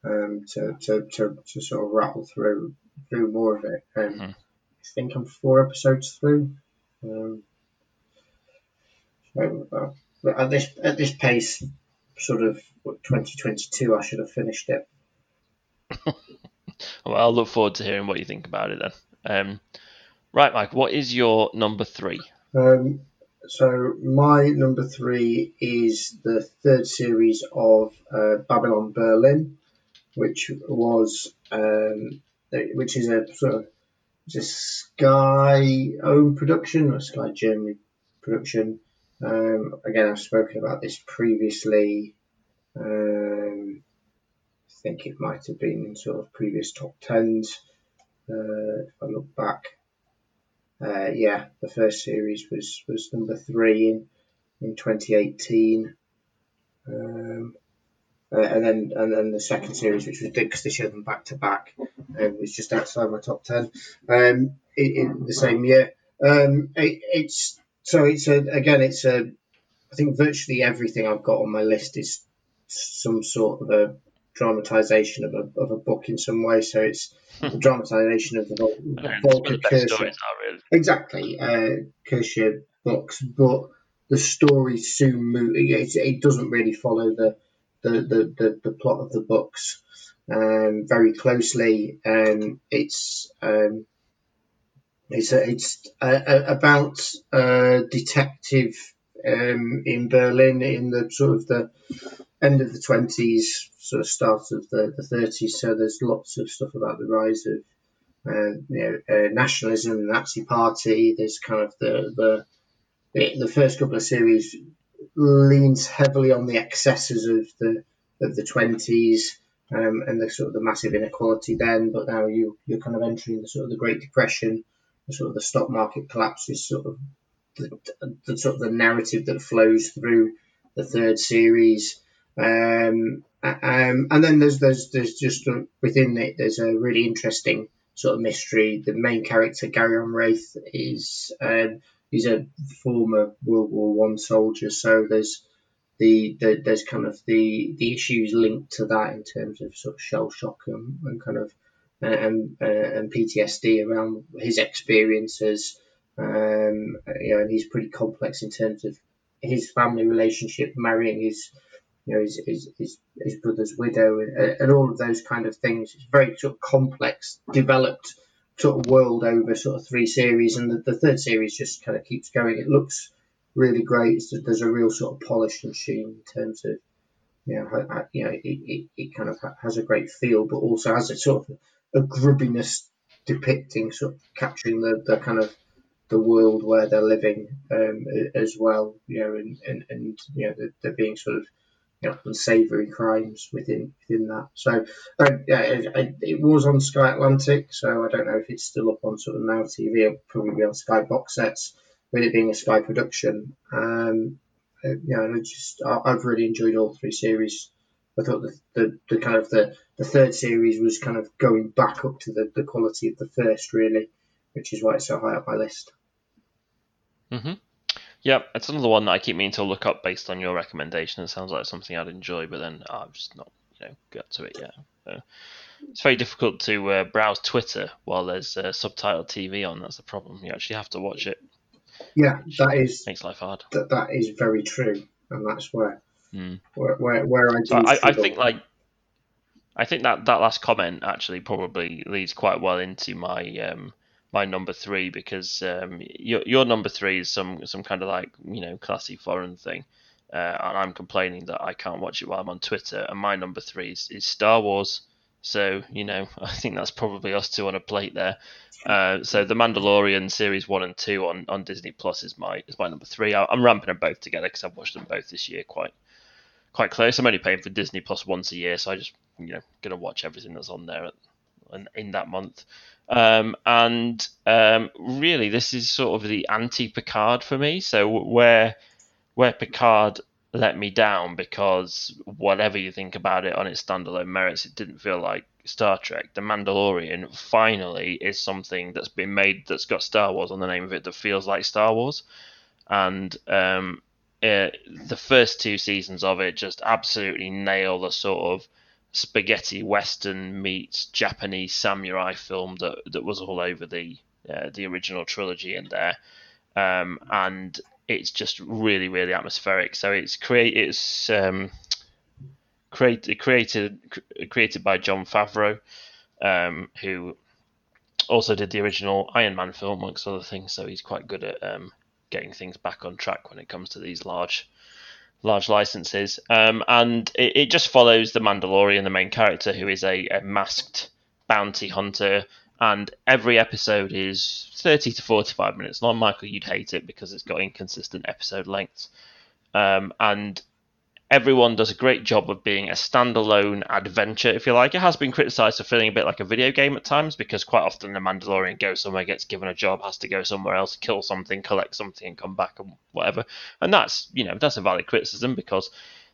um, to, to, to, to sort of rattle through through more of it. Um, Mhm. I think I'm four episodes through. Um, so, uh, at this at this pace, sort of what, 2022, I should have finished it. <laughs> Well, I'll look forward to hearing what you think about it then. Um, right, Mike, what is your number three? Um, so my number three is the third series of uh, Babylon Berlin, which was um, which is a sort of a Sky owned production, a Sky Germany production. Um, again, I've spoken about this previously. Um, I think it might have been in sort of previous top tens. Uh, if I look back, uh, yeah, the first series was, was number three in in 2018, um, uh, and then and then the second series, which was because they showed them back to back, um, was just outside my top ten um, in, in the same year. Um, it, it's so it's a again it's a I think virtually everything I've got on my list is some sort of a dramatization of a, of a book in some way. So it's <laughs> the dramatization of the Vol- Volker some of Kutscher really. exactly uh, Kutscher books, but the story soon move. It, it doesn't really follow the the, the, the, the plot of the books um, very closely. Um, it's um, it's a, it's a, a, about a detective um, in Berlin in the sort of the end of the twenties, sort of start of the thirties. So there's lots of stuff about the rise of uh, you know, uh, nationalism, Nazi Party. There's kind of the the the first couple of series leans heavily on the excesses of the of the twenties um, and the sort of the massive inequality then. But now you you're kind of entering the sort of the Great Depression, the sort of the stock market collapse is sort of the, the sort of the narrative that flows through the third series. Um, um, and then there's there's there's just uh, within it there's a really interesting sort of mystery. The main character Gereon Rath is um, he's a former World War One soldier, so there's the, the there's kind of the the issues linked to that in terms of sort of shell shock and, and kind of uh, and uh, and PTSD around his experiences. Um, you know, and he's pretty complex in terms of his family relationship, marrying his you know his his, his, his brother's widow, and, and all of those kind of things. It's very sort of complex, developed sort of world over sort of three series, and the, the third series just kind of keeps going. It looks really great. It's, there's a real sort of polished machine in terms of you know, you know, it, it, it kind of has a great feel, but also has a sort of a grubbiness depicting, sort of capturing the, the kind of the world where they're living um, as well, you know, and, and, and you know, there being sort of you know, unsavoury crimes within within that. So uh, yeah, it, it- was on Sky Atlantic, so I don't know if it's still up on sort of Now TV. It'll probably be on Sky box sets with it being a Sky production. Um, uh, I just I, I've really enjoyed all three series. I thought the, the, the kind of the, the third series was kind of going back up to the, the quality of the first really, which is why it's so high up my list. hmm Yeah, it's another one that I keep meaning to look up based on your recommendation. It sounds like something I'd enjoy, but then oh, I've just not, you know, got to it yet. So it's very difficult to uh, browse Twitter while there's uh, subtitled TV on. That's the problem. You actually have to watch it. Yeah, that is Makes life hard. that that is very true, and that's where Hmm. where, where, where I do. I, I think like I think that that last comment actually probably leads quite well into my um my number three because um your your number three is some some kind of like you know classy foreign thing. Uh, and I'm complaining that I can't watch it while I'm on Twitter. And my number three is, is Star Wars. So you know, <laughs> I think that's probably us two on a plate there. Uh, so the Mandalorian series one and two on, on Disney Plus is my is my number three. I, I'm ramping them both together because I've watched them both this year quite quite close. I'm only paying for Disney Plus once a year, so I just you know gonna watch everything that's on there at, in that month. Um, and um, really, this is sort of the anti Picard for me. So where where Picard let me down because whatever you think about it on its standalone merits, it didn't feel like Star Trek. The Mandalorian finally is something that's been made that's got Star Wars on the name of it that feels like Star Wars, and um, uh, the first two seasons of it just absolutely nail the sort of spaghetti western meets Japanese samurai film that that was all over the uh, the original trilogy in there, um, and it's just really really atmospheric. So it's create it's um, created created created by Jon Favreau, um, who also did the original Iron Man film amongst other things. So he's quite good at um, getting things back on track when it comes to these large large licenses. Um, and it, it, just follows the Mandalorian, the main character, who is a, a, masked bounty hunter. And every episode is 30 to 45 minutes long. Michael, you'd hate it because it's got inconsistent episode lengths. Um, and everyone does a great job of being a standalone adventure, if you like. It has been criticized for feeling a bit like a video game at times because quite often the Mandalorian goes somewhere, gets given a job, has to go somewhere else, kill something, collect something, and come back and whatever. And that's you know that's a valid criticism because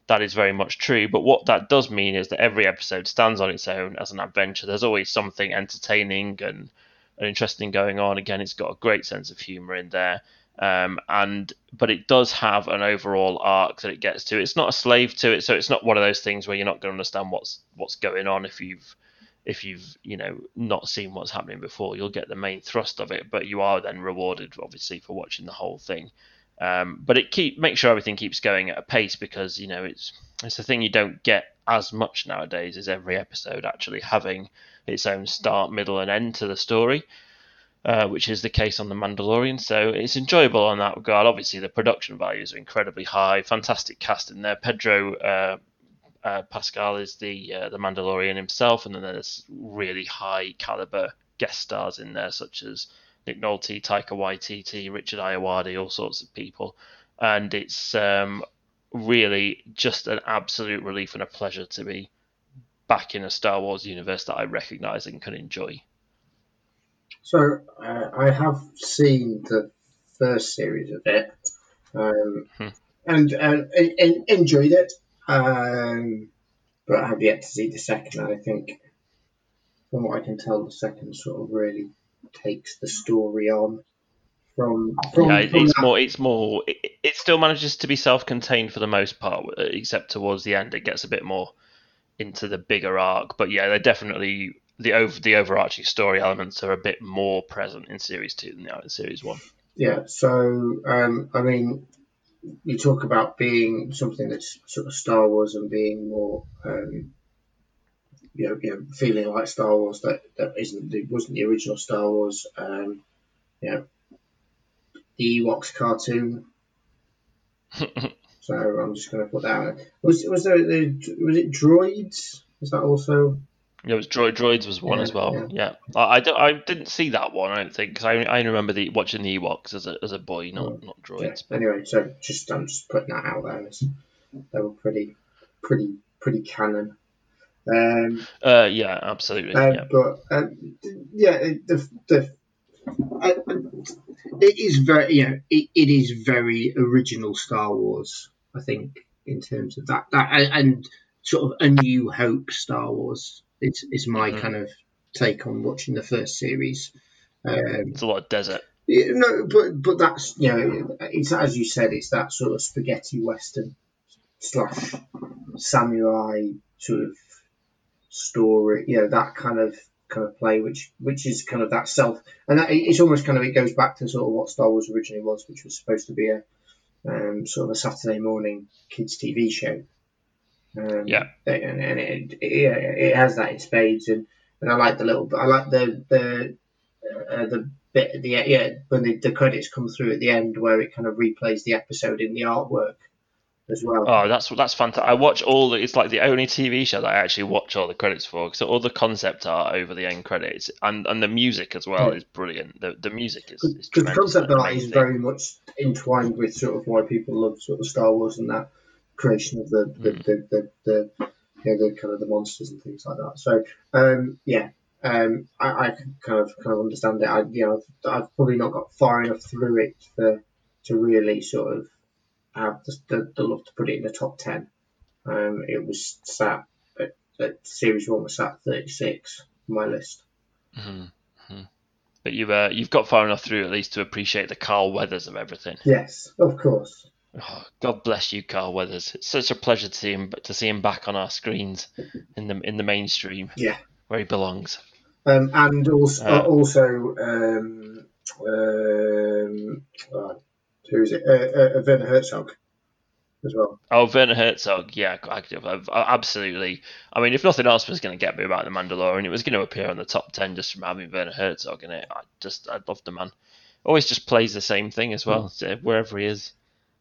that is very much true. But what that does mean is that every episode stands on its own as an adventure. There's always something entertaining and, and interesting going on. Again, it's got a great sense of humor in there. Um, and but it does have an overall arc that it gets to. It's not a slave to it, so it's not one of those things where you're not going to understand what's what's going on if you've if you've you know not seen what's happening before. You'll get the main thrust of it, but you are then rewarded obviously for watching the whole thing. Um, but it keep make sure everything keeps going at a pace because you know it's it's a thing you don't get as much nowadays. Is every episode actually having its own start, middle, and end to the story. Uh, which is the case on The Mandalorian. So it's enjoyable on that regard. Obviously, the production values are incredibly high. Fantastic cast in there. Pedro uh, uh, Pascal is the uh, the Mandalorian himself, and then there's really high caliber guest stars in there, such as Nick Nolte, Taika Waititi, Richard Ayoade, all sorts of people. And it's um, really just an absolute relief and a pleasure to be back in a Star Wars universe that I recognise and can enjoy. So uh, I have seen the first series of it, um, hmm. and, and, and, enjoyed it, um, but I have yet to see the second. And I think, from what I can tell, the second sort of really takes the story on. From, from yeah, from it's that. more. It's more. It, it still manages to be self-contained for the most part, except towards the end, it gets a bit more into the bigger arc. But yeah, they're definitely the over the overarching story elements are a bit more present in series two than they are in series one. Yeah, so um, I mean, you talk about being something that's sort of Star Wars and being more, um, you, know, you know, feeling like Star Wars that that isn't it wasn't the original Star Wars. Um, you know, the Ewoks cartoon. <laughs> so I'm just going to put that. Was was there was it droids? Is that also it was Droid Droids was one yeah, as well. Yeah, yeah. I, I, don't, I didn't see that one. I don't think because I, I remember the watching the Ewoks as a, as a boy, not oh, not droids. Yeah. Anyway, so just I'm just putting that out there. They were pretty pretty pretty canon. Um, uh, yeah, absolutely. Uh, yeah. But um, yeah, the the uh, it is very you know it, it is very original Star Wars. I think in terms of that that and sort of a New Hope Star Wars it's, it's my mm-hmm. kind of take on watching the first series. Um, it's a lot of desert. Yeah, no, but but that's you know, it's as you said, it's that sort of spaghetti western slash samurai sort of story. You know, that kind of kind of play, which which is kind of that self, and that, it's almost kind of it goes back to sort of what Star Wars originally was, which was supposed to be a um, sort of a Saturday morning kids TV show. Um, yeah, and, and it, it, it has that in spades, and, and I like the little, I like the the uh, the bit the yeah when the, the credits come through at the end where it kind of replays the episode in the artwork as well. Oh, that's that's fantastic! I watch all the. It's like the only TV show that I actually watch all the credits for. So all the concept art over the end credits, and and the music as well yeah. is brilliant. The the music is because the concept art is very much entwined with sort of why people love sort of Star Wars and that creation of the the, mm. the, the, the, you know, the kind of the monsters and things like that. So um, yeah, um, I, I kind of kind of understand it. I you know I've, I've, probably not got far enough through it for to really sort of have the, the, the love to put it in the top ten. Um, it was sat at, at series one was sat thirty six on my list. Mm-hmm. mm-hmm. But you've uh, you've got far enough through at least to appreciate the Carl Weathers of everything. Yes, of course. Oh, <sighs> God bless you, Carl Weathers. It's such a pleasure to see him, to see him back on our screens in the in the mainstream. Yeah, where he belongs. Um, and also, uh, also, um, um, uh, who is it? Uh, uh, Werner Herzog as well. Oh, Werner Herzog, yeah, absolutely. I mean, if nothing else was going to get me about the Mandalorian, it was going to appear on the top ten just from having Werner Herzog in it. I just, I love the man. Always just plays the same thing as well, mm. wherever he is.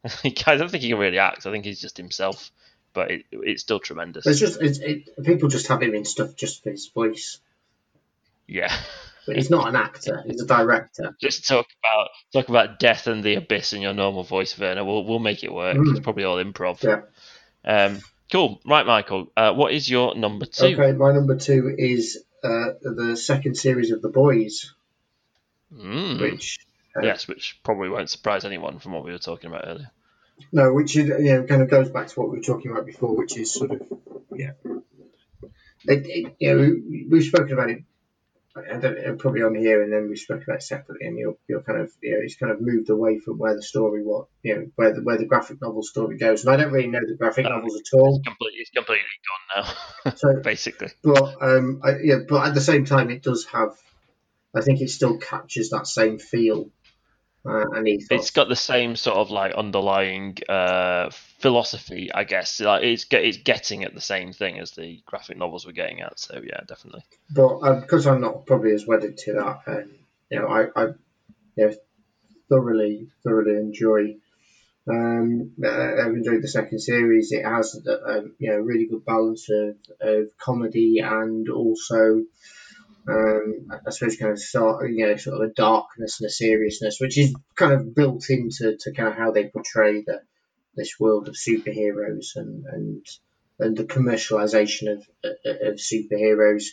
<laughs> I don't think he can really act. I think he's just himself, but it, it's still tremendous. It's just it's, it, people just have him in stuff just for his voice. Yeah. But he's not an actor; he's a director. Just talk about talk about death and the abyss in your normal voice, Werner. We'll we'll make it work. Mm. It's probably all improv. Yeah. Um, cool. Right, Michael. Uh, what is your number two? Okay, my number two is uh, the second series of The Boys, mm. which yes, which probably won't surprise anyone from what we were talking about earlier. No, which is, know kind of goes back to what we were talking about before, which is sort of yeah. It, it, you know, we've spoken about it. I don't know, probably on here, and then we spoke about it separately, and you're, you're kind of you know it's kind of moved away from where the story what you know where the where the graphic novel story goes, and I don't really know the graphic novels at all. It's completely, it's completely gone now. <laughs> so basically, but um, I, yeah, but at the same time, it does have. I think it still captures that same feel uh, and it's got the same sort of like underlying uh, philosophy, I guess. Like it's it's getting at the same thing as the graphic novels were getting at. So yeah, definitely. But uh, because I'm not probably as wedded to that, and you know, I, I you know, thoroughly thoroughly enjoy. Um, I've enjoyed the second series. It has um, you know really good balance of, of comedy and also um, I suppose kind of start, you know, sort of a darkness and a seriousness, which is kind of built into to kind of how they portray the this world of superheroes and and and the commercialization of of superheroes.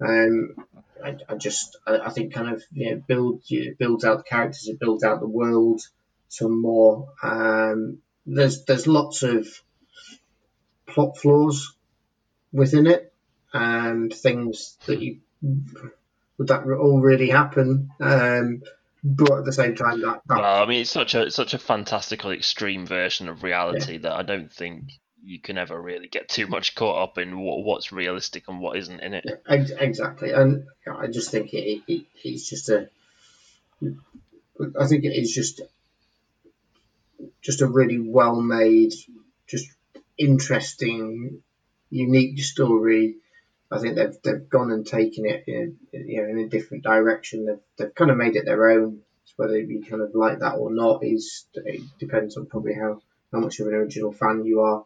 Um, I, I just I, I, think kind of you know build it builds out the characters, it builds out the world some more. Um, there's there's lots of plot flaws within it and things that you would that all really happen? Um, but at the same time, that, that well, I mean, it's such a such a fantastical extreme version of reality yeah. that I don't think you can ever really get too much caught up in what, what's realistic and what isn't in it. Exactly, and I just think it, it, it's just a. I think it is just just a really well made, just interesting, unique story I think they've they've gone and taken it in you know in a different direction. They've they've kind of made it their own. So whether you kind of like that or not is it depends on probably how how much of an original fan you are.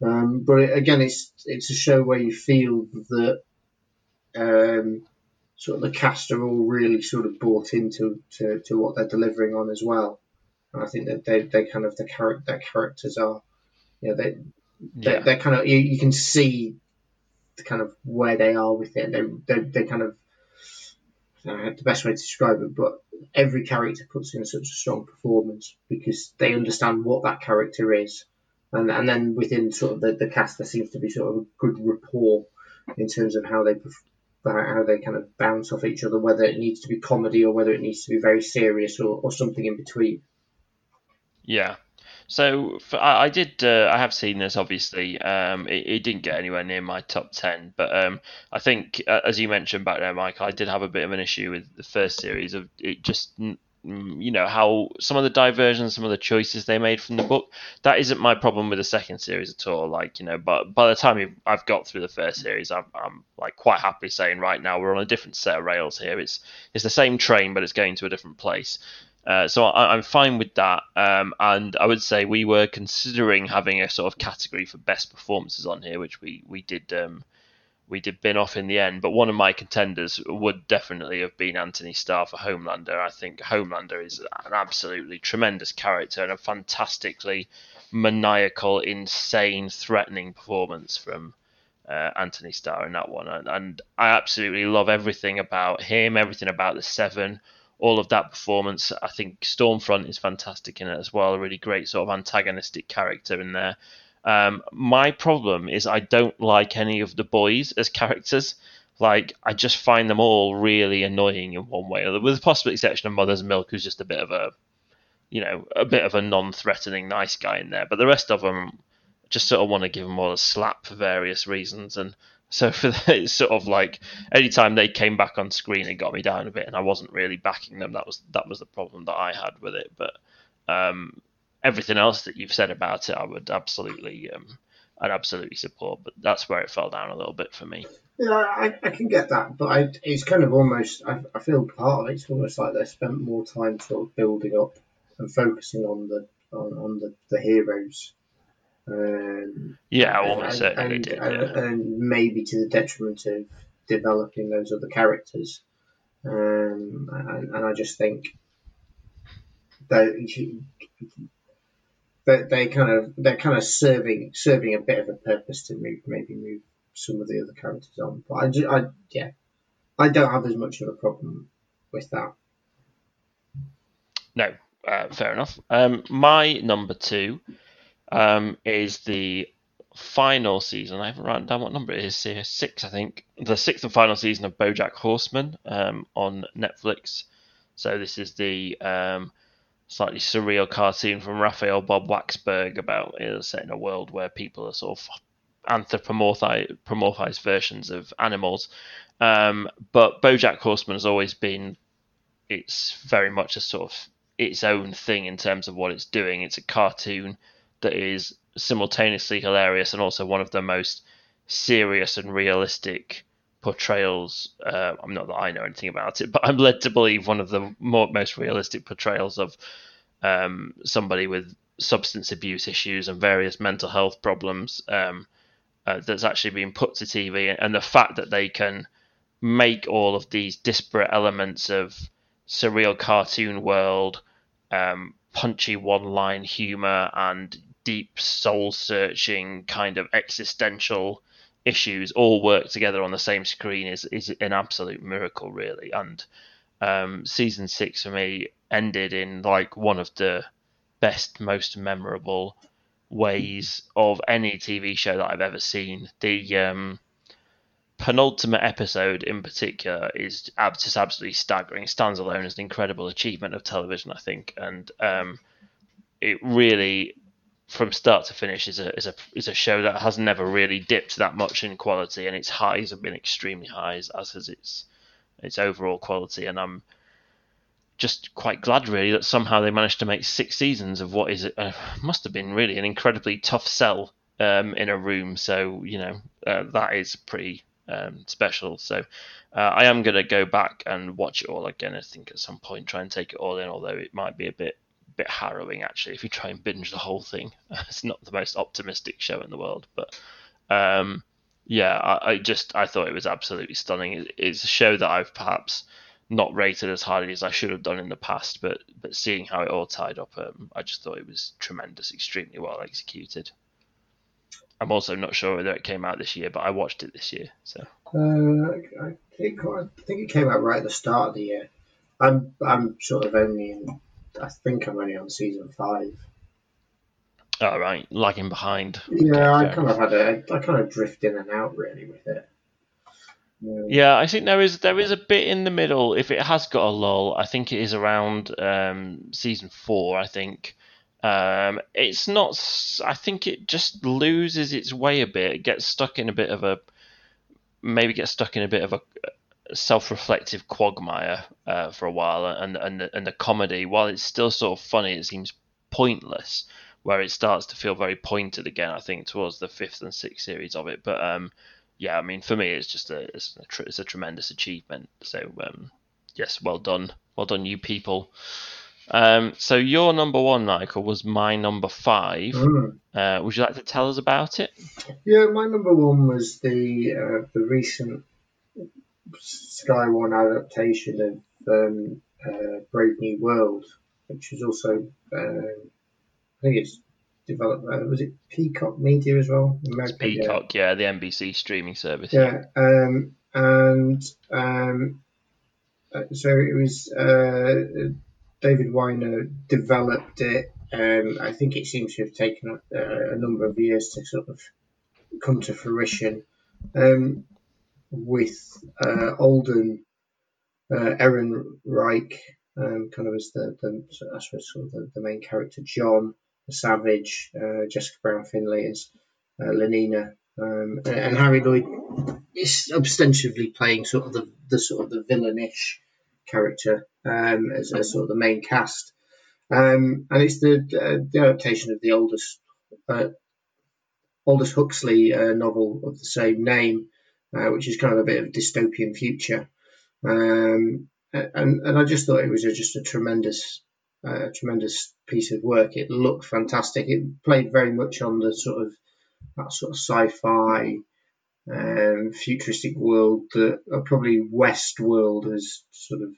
Um, but it, again, it's it's a show where you feel that um, sort of the cast are all really sort of bought into to, to what they're delivering on as well. And I think that they, they kind of the character their characters are, you know, they, they yeah. they're kind of you, you can see kind of where they are with it. They they they kind of the best way to describe it, but every character puts in such a strong performance because they understand what that character is, and and then within sort of the, the cast there seems to be sort of a good rapport in terms of how they how they kind of bounce off each other, whether it needs to be comedy or whether it needs to be very serious or, or something in between. Yeah, so for, I, I, did. Uh, I have seen this. Obviously, um, it, it, didn't get anywhere near my top ten. But um, I think, uh, as you mentioned back there, Mike, I did have a bit of an issue with the first series of it just you know how some of the diversions some of the choices they made from the book that isn't my problem with the second series at all like you know but by the time i've got through the first series I'm, I'm like quite happy saying right now we're on a different set of rails here it's it's the same train but it's going to a different place uh, so I, am fine with that. Um, and I would say we were considering having a sort of category for best performances on here, which we we did um, we did bin off in the end. But one of my contenders would definitely have been Antony Starr for Homelander. I think Homelander is an absolutely tremendous character and a fantastically maniacal, insane, threatening performance from. Uh, Antony Starr in that one, and, and I absolutely love everything about him, everything about the Seven, all of that performance. I think Stormfront is fantastic in it as well. A really great sort of antagonistic character in there. Um, my problem is I don't like any of the boys as characters. Like I just find them all really annoying in one way, with the possible exception of Mother's Milk, who's just a bit of a you know, a bit of a non-threatening nice guy in there. But the rest of them just sort of want to give them all a slap for various reasons. And so <laughs> for the, it's sort of like anytime they came back on screen, it got me down a bit, and I wasn't really backing them. That was that was the problem that I had with it. But um, everything else that you've said about it, I would absolutely, um, I'd absolutely support. But that's where it fell down a little bit for me. Yeah, I, I can get that, but I, it's kind of almost. I, I feel part of it's almost like they spent more time sort of building up and focusing on the on, on the, the heroes. Um, Yeah, and, certainly and, did. and, Yeah. and maybe to the detriment of developing those other characters. Um, and, and I just think that that they kind of they're kind of serving serving a bit of a purpose to move maybe move some of the other characters on. But I, ju- I yeah, I don't have as much of a problem with that. No, uh, fair enough. Um, my number two um, is the final season. I haven't written down what number it is here. Six, I think. The sixth and final season of BoJack Horseman um, on Netflix. So this is the um, slightly surreal cartoon from Raphael Bob Waksberg about uh, set in a world where people are sort of anthropomorphized anthropomorphized versions of animals. Um, but BoJack Horseman has always been it's very much a sort of its own thing in terms of what it's doing. It's a cartoon that is simultaneously hilarious and also one of the most serious and realistic portrayals. Uh, I'm not that I know anything about it, <laughs> but I'm led to believe one of the more, most realistic portrayals of um, somebody with substance abuse issues and various mental health problems um, uh, that's actually been put to TV, and the fact that they can make all of these disparate elements of surreal cartoon world, um, punchy one line humor, and deep soul searching kind of existential issues all work together on the same screen is, is an absolute miracle, really. And um, season six for me ended in like one of the best, most memorable ways of any TV show that I've ever seen. The um, penultimate episode in particular is just absolutely staggering. It stands alone as an incredible achievement of television, I think, and um, it really, from start to finish, is a is a is a show that has never really dipped that much in quality, and its highs have been extremely high, as as has its its overall quality, and I'm just quite glad really that somehow they managed to make six seasons of what is uh, must have been really an incredibly tough sell um, in a room. So you know uh, that is pretty um, special. So uh, I am going to go back and watch it all again. I think at some point try and take it all in, although it might be a bit bit harrowing actually if you try and binge the whole thing. <laughs> it's not the most optimistic show in the world, but um, yeah, I, I just I thought it was absolutely stunning. It, it's a show that I've perhaps not rated as highly as I should have done in the past, but but seeing how it all tied up, um, I just thought it was tremendous, extremely well executed. I'm also not sure whether it came out this year, but I watched it this year. So Uh, I think I think it came out right at the start of the year. I'm I'm sort of only in. I think I'm only on season five. all right, lagging behind. Yeah, I kind of had a. I kind of drift in and out really with it. Yeah. Yeah, I think there is there is a bit in the middle. If it has got a lull, I think it is around um, season four. I think um, it's not. I think it just loses its way a bit. It gets stuck in a bit of a maybe gets stuck in a bit of a self-reflective quagmire uh, for a while, and and the, and the comedy, while it's still sort of funny, it seems pointless. Where it starts to feel very pointed again, I think towards the fifth and sixth series of it. But um, yeah, I mean, for me, it's just a it's a, tr- it's a tremendous achievement. So um, yes, well done, well done, you people. Um, so your number one, Michael, was my number five. Mm. Uh, would you like to tell us about it? Yeah, my number one was the uh, the recent Sky One adaptation of um, uh, Brave New World, which was also um, I think it's developed. Uh, was it Peacock Media as well? American, yeah. Peacock, yeah, the NBC streaming service. Yeah, um, and um, uh, so it was uh, David Wiener developed it. Um, I think it seems to have taken a, a number of years to sort of come to fruition. Um, with uh, Alden uh, Ehrenreich um, kind of as the, the I suppose sort of the, the main character, John, the Savage, uh, Jessica Brown Findlay as uh, Lenina, um, and, and Harry Lloyd is ostensibly playing sort of the, the sort of the villainish character um, as, as sort of the main cast. Um, and it's the uh, the adaptation of the oldest uh, Aldous Huxley uh, novel of the same name, uh, which is kind of a bit of a dystopian future. Um, and and I just thought it was a, just a tremendous uh, tremendous piece of work. It looked fantastic. It played very much on the sort of that sort of sci-fi um, futuristic world that uh, probably Westworld has sort of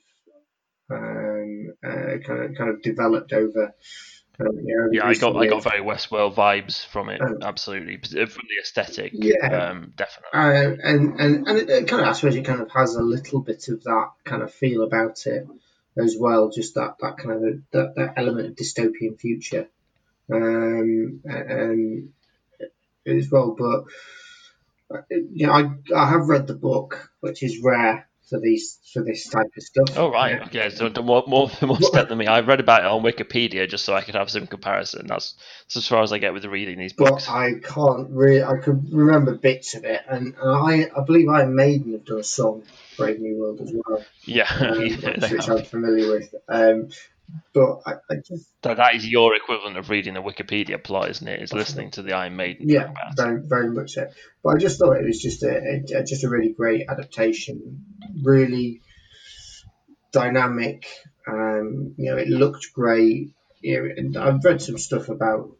um, uh, kind of kind of developed over. Um, Yeah, I got I got very Westworld vibes from it. Oh. Absolutely, from the aesthetic. Yeah. um, definitely. Uh, and and and it, kind of I suppose it kind of has a little bit of that kind of feel about it as well. Just that that kind of that, that element of dystopian future, um, and as well. But uh, you know, I I have read the book, which is rare for these for this type of stuff. Oh right, Yeah. okay. So more more more step than me. I read about it on Wikipedia just so I could have some comparison. That's, that's as far as I get with reading these books. But I can't really. I could remember bits of it, and I I believe Iron Maiden have done a song Brave New World as well. yeah, <laughs> um, yeah, which, which. I'm familiar with. Um, but I, I just That, that is your equivalent of reading a Wikipedia plot, isn't it? Is listening to the Iron Maiden yeah, talk about it. very very much so. But I just thought it was just a, a just a really great adaptation, really dynamic. Um, you know, it looked great. You know, and I've read some stuff about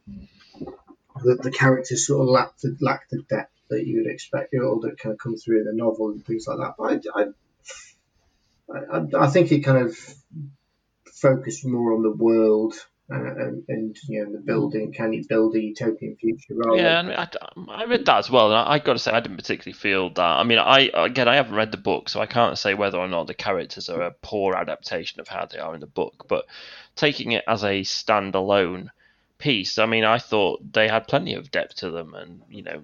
the, the characters sort of lack the lack the depth that you would expect, know, that kind of come through in the novel and things like that. But I, I, I, I think it kind of focused more on the world uh, and, and you know the building. Can you build a utopian future? Rather Yeah, and I, I read that as well, and I, I got to say I didn't particularly feel that. I mean, I again I haven't read the book, so I can't say whether or not the characters are a poor adaptation of how they are in the book. But taking it as a standalone piece, I mean, I thought they had plenty of depth to them, and you know,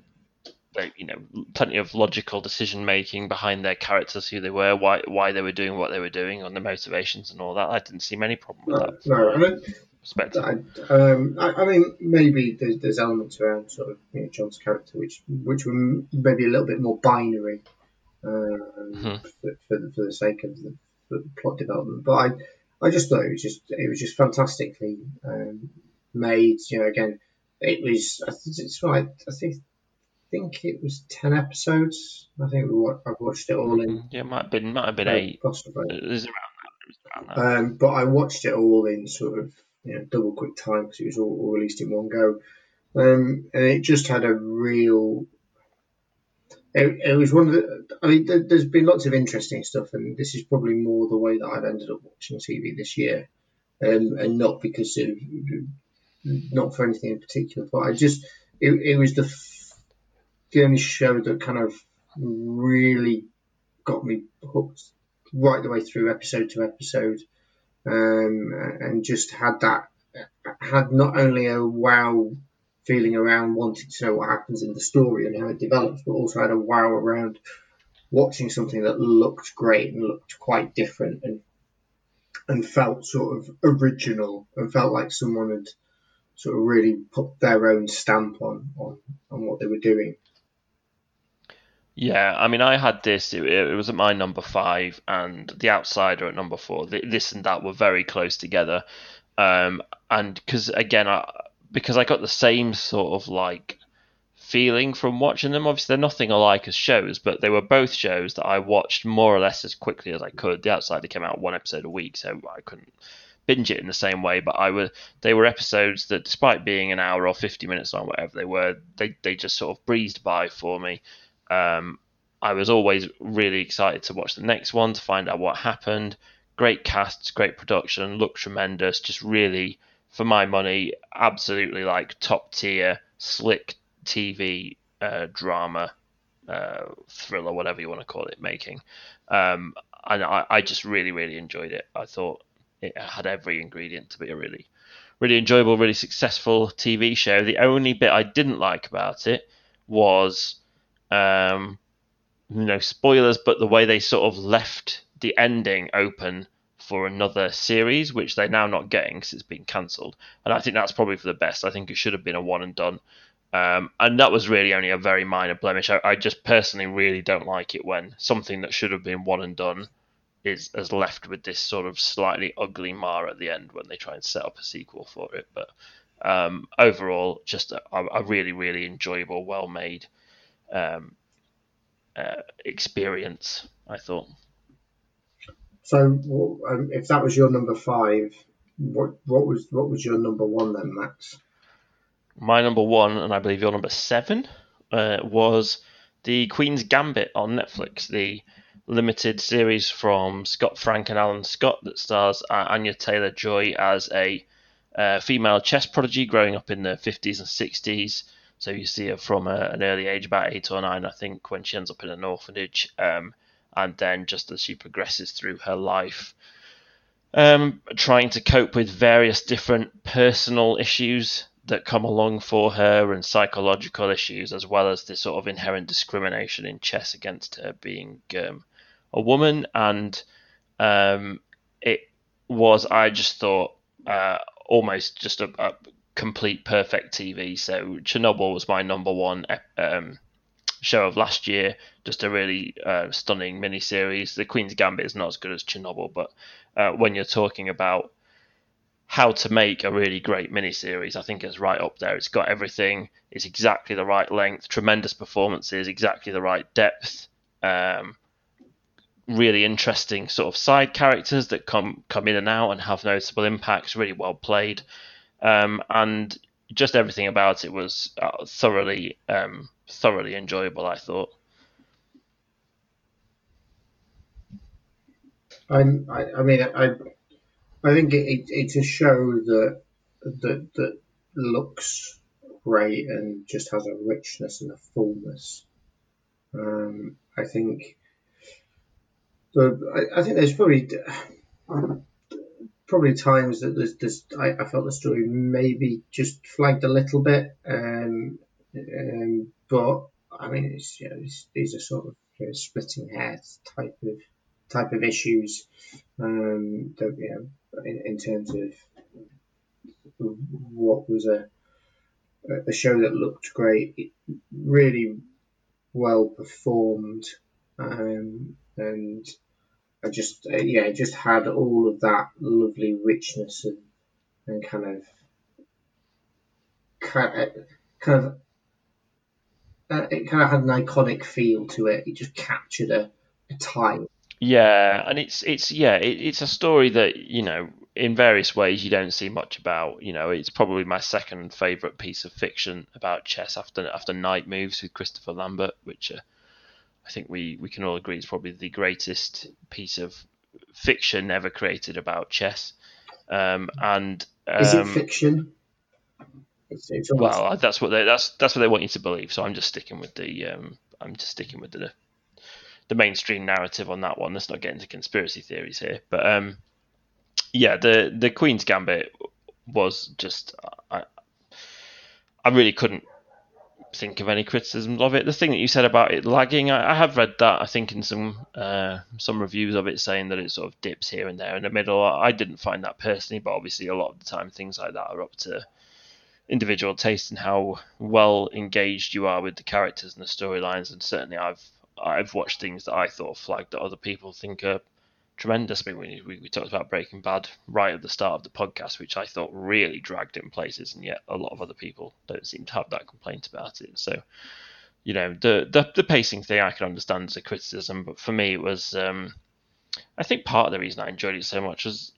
you know, plenty of logical decision making behind their characters, who they were, why why they were doing what they were doing, and the motivations and all that. I didn't see many problem with that no, it- perspective. I, um, I, I mean, maybe there's, there's elements around sort of you know, John's character which which were maybe a little bit more binary um, Mhm. for, for, the, for the sake of the, the plot development. But I, I just thought it was just it was just fantastically um, made. You know, again, it was I think it's right. I think I think it was ten episodes. I think I've watched it all in Yeah, it might have been might have been eight. possibly. It was around that. It was around that. Um, but I watched it all in sort of you know double quick time because it was all, all released in one go, um, and it just had a real. It, it was one of the. I mean, there, there's been lots of interesting stuff, and this is probably more the way that I've ended up watching TV this year, um, and not because of not for anything in particular, but I just it, it was the the only show that kind of really got me hooked right the way through episode to episode um, and just had that had not only a wow feeling around wanting to know what happens in the story and how it develops, but also had a wow around watching something that looked great and looked quite different and and felt sort of original and felt like someone had sort of really put their own stamp on on, on what they were doing. Yeah, I mean, I had this. It, it was at my number five, and The Outsider at number four. This and that were very close together, um, and because again, I because I got the same sort of like feeling from watching them. Obviously, they're nothing alike as shows, but they were both shows that I watched more or less as quickly as I could. The Outsider came out one episode a week, so I couldn't binge it in the same way. But I was they were episodes that, despite being an hour or fifty minutes long, whatever they were, they they just sort of breezed by for me. Um, I was always really excited to watch the next one to find out what happened. Great casts, great production, looked tremendous. Just really, for my money, absolutely like top tier, slick TV uh, drama, uh, thriller, whatever you want to call it, making. Um, and I, I just really, really enjoyed it. I thought it had every ingredient to be a really, really enjoyable, really successful TV show. The only bit I didn't like about it was um, you know, spoilers, but the way they sort of left the ending open for another series, which they're now not getting because it's been cancelled. And I think that's probably for the best. I think it should have been a one and done. Um, and that was really only a very minor blemish. I, I, just personally really don't like it when something that should have been one and done is is left with this sort of slightly ugly mar at the end when they try and set up a sequel for it. But um, overall, just a, a, really really enjoyable, well made um, uh, experience. I thought. So, um, if that was your number five, what what was what was your number one then, Max? My number one, and I believe your number seven, uh, was the Queen's Gambit on Netflix, the limited series from Scott Frank and Allan Scott that stars Anya Taylor Joy as a uh, female chess prodigy growing up in the 50s and 60s. So you see her from a, an early age, about eight or nine, I think, when she ends up in an orphanage. Um, and then just as she progresses through her life, um, trying to cope with various different personal issues that come along for her and psychological issues, as well as this sort of inherent discrimination in chess against her being um, a woman. And um, it was, I just thought, uh, almost just a, a, complete perfect TV. So Chernobyl was my number one um, show of last year. Just a really uh, stunning miniseries. The Queen's Gambit is not as good as Chernobyl, but uh, when you're talking about how to make a really great miniseries, I think it's right up there. It's got everything. It's exactly the right length. Tremendous performances. Exactly the right depth. Um, really interesting sort of side characters that come come in and out and have noticeable impacts. Really well played, um, and just everything about it was uh, thoroughly um, thoroughly enjoyable. I thought. I, I mean, I, I think it, it, it's a show that that that looks great and just has a richness and a fullness. Um, I think but I, I think there's probably probably times that there's, there's I, I, felt the story maybe just flagged a little bit, um, um, but I mean it's, you know, it's, these are sort of you know, splitting hairs type of type of issues um, that you know in, in terms of what was a a show that looked great, really well performed, um, and I just uh, yeah, it just had all of that lovely richness and and kind of kind of, kind of uh, it kind of had an iconic feel to it. It just captured a, a time. Yeah, and it's it's yeah, it, it's a story that you know in various ways you don't see much about. You know, it's probably my second favorite piece of fiction about chess after after Knight Moves with Christopher Lambert, which uh, I think we, we can all agree it's probably the greatest piece of fiction ever created about chess. Um, and um, is it um, fiction? It's, it's almost... Well, that's what they that's that's what they want you to believe. So I'm just sticking with the um, I'm just sticking with the the mainstream narrative on that one. Let's not get into conspiracy theories here, but um, yeah, the the Queen's Gambit was just I I really couldn't think of any criticisms of it. The thing that you said about it lagging, I, I have read that. I think in some uh, some reviews of it saying that it sort of dips here and there in the middle. I didn't find that personally, but obviously a lot of the time things like that are up to individual taste and how well engaged you are with the characters and the storylines. And certainly, I've I've watched things that I thought flagged that other people think are tremendous. I mean, we, we, we, talked about Breaking Bad right at the start of the podcast, which I thought really dragged in places, and yet a lot of other people don't seem to have that complaint about it. So, you know, the the, the pacing thing I can understand as a criticism, but for me, it was. Um, I think part of the reason I enjoyed it so much was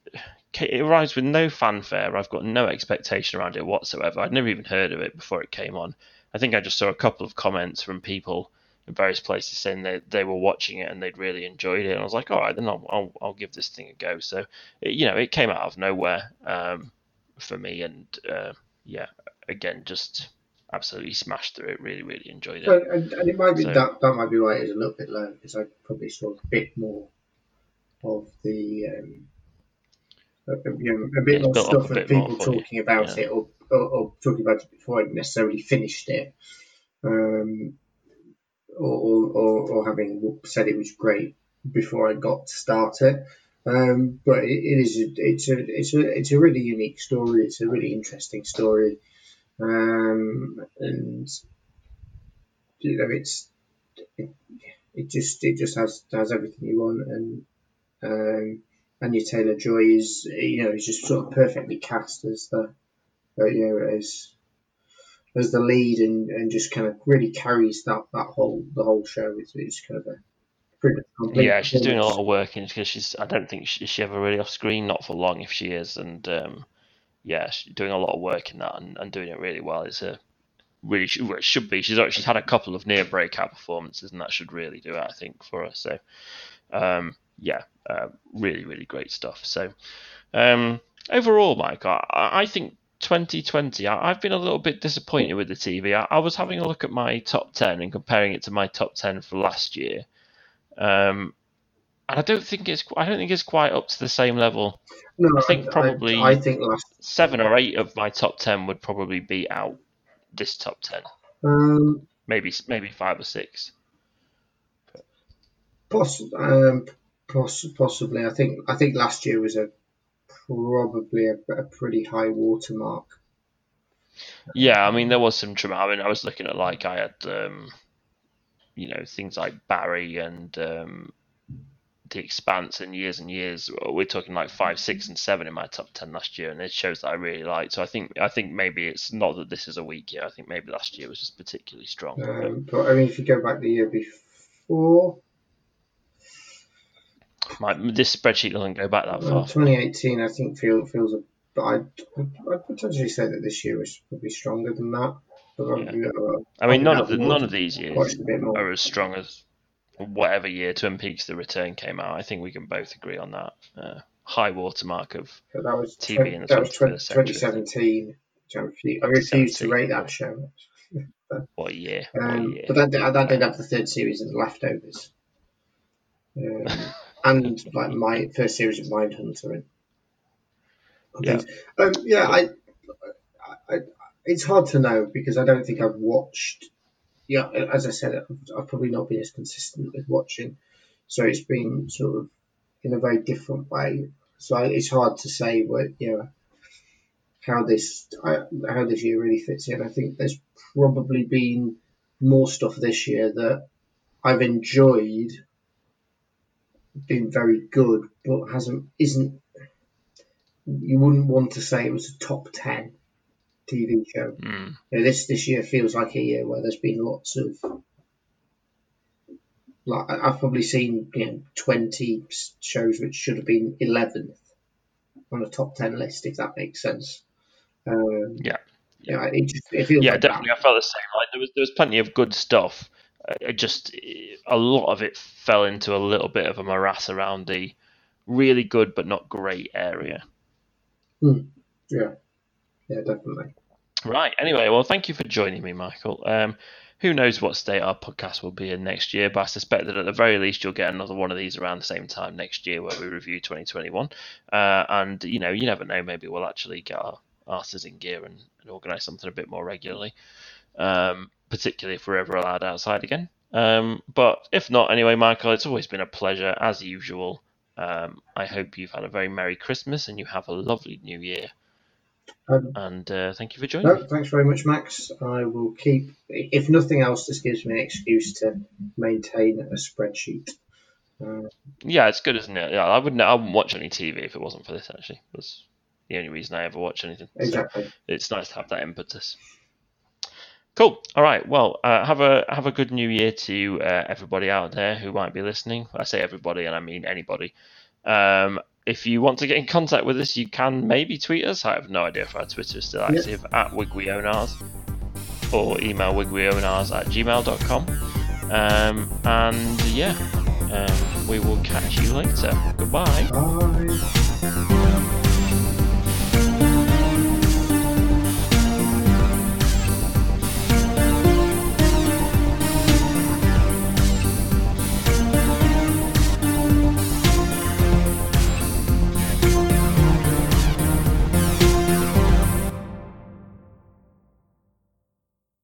it arrives with no fanfare. I've got no expectation around it whatsoever. I'd never even heard of it before it came on. I think I just saw a couple of comments from people in various places saying they, they were watching it and they'd really enjoyed it. And I was like, all right, then I'll, I'll, I'll give this thing a go. So, it, you know, it came out of nowhere um, for me. And uh, yeah, again, just absolutely smashed through it. Really, really enjoyed it. and, and, it might be so, that, that might be why it's a little bit low because I probably saw a bit more of the. Um, you know, a bit more stuff of people talking about yeah. it or, or, or, talking about it before I necessarily finished it. Um, or, or, or having said it was great before I got to start it. Um, but it, it is a, it's a it's a it's a really unique story. It's a really interesting story, um, and you know it's it, it just it just has has everything you want, and um, Anya Taylor Joy is you know is just sort of perfectly cast as the uh, you know as as the lead and, and just kind of really carries that, that whole the whole show. It's, it's kind of a Yeah, she's doing a lot of work in because she's. I don't think she, she ever really off screen, not for long if she is, and um, yeah, she's doing a lot of work in that and, and doing it really well. It's a really it should be. She's al- she's had a couple of near breakout performances, and that should really do it, I think, for her. So, um, yeah, uh, really, really great stuff. So, um, overall, Mike, I, I think 2020, I, I've been a little bit disappointed with the TV. I, I was having a look at my top 10 and comparing it to my top 10 for last year. Um, and I don't think it's I don't think it's quite up to the same level. No, I think probably- I, think last. Seven or eight of my top 10 would probably beat out this top 10. Um, Maybe maybe five or six. poss- um, poss- possibly. I think I think last year was a probably a, a pretty high watermark. Yeah, I mean there was some drama. I mean I was looking at like I had um, you know things like Barry and um, the Expanse and years and years. We're talking like five, six, and seven in my top ten last year, and it shows that I really liked. So I think I think maybe it's not that this is a weak year. I think maybe last year was just particularly strong. Um, but I mean, if you go back the year before, my, this spreadsheet doesn't go back that far. 2018, I think feel, feels a. But I'd, I'd potentially say that this year was probably stronger than that. Yeah. I mean, none of the, none of these years watched a bit more. are as strong as whatever year Twin Peaks: The Return came out. I think we can both agree on that. Uh, high watermark of But that was TV 20, in the that was 20, 21st century, I think. 2017. I refuse, to rate that show. <laughs> what year? What Um, year? but that, did- that did have the third series of The Leftovers. Um, <laughs> and like my first series of Mindhunter. And, and Yeah. Um, yeah, I, I, I, it's hard to know because I don't think I've watched. Yeah, as I said, I've, I've probably not been as consistent with watching, so it's been sort of in a very different way. So I, it's hard to say what you know how this I, how this year really fits in. I think there's probably been more stuff this year that I've enjoyed, been very good, but hasn't isn't. You wouldn't want to say it was a top ten TV show. Mm. You know, this this year feels like a year where there's been lots of. Like I've probably seen you know twenty shows which should have been eleventh on a top ten list, if that makes sense. Um, Yeah. yeah, it just it feels Yeah, like that. definitely. I felt the same. Like there was there was plenty of good stuff. Uh, It just a lot of it fell into a little bit of a morass around the really good but not great area. Yeah, yeah, definitely. Right. Anyway, well, thank you for joining me, Michael. Um, who knows what state our podcast will be in next year, but I suspect that at the very least you'll get another one of these around the same time next year where we review 2021. Uh, and, you know, you never know, maybe we'll actually get our asses in gear and, and organise something a bit more regularly, um, particularly if we're ever allowed outside again. Um, but if not, anyway, Michael, it's always been a pleasure, as usual. Um, I hope you've had a very Merry Christmas and you have a lovely New Year. Um, And uh, thank you for joining no, thanks very much, Max. I will keep. If nothing else, this gives me an excuse to maintain a spreadsheet. Uh, Yeah, it's good, isn't it? Yeah, I wouldn't. I wouldn't watch any TV if it wasn't for this. Actually, that's the only reason I ever watch anything. So exactly. it's nice to have that impetus. Cool. All right. Well, uh, have a have a good New Year to uh, everybody out there who might be listening. I say everybody, and I mean anybody. Um, if you want to get in contact with us, you can maybe tweet us. I have no idea if our Twitter is still active at wigwionars or email wigwionars at gmail.com. Um, and yeah, um, we will catch you later. Goodbye. Bye.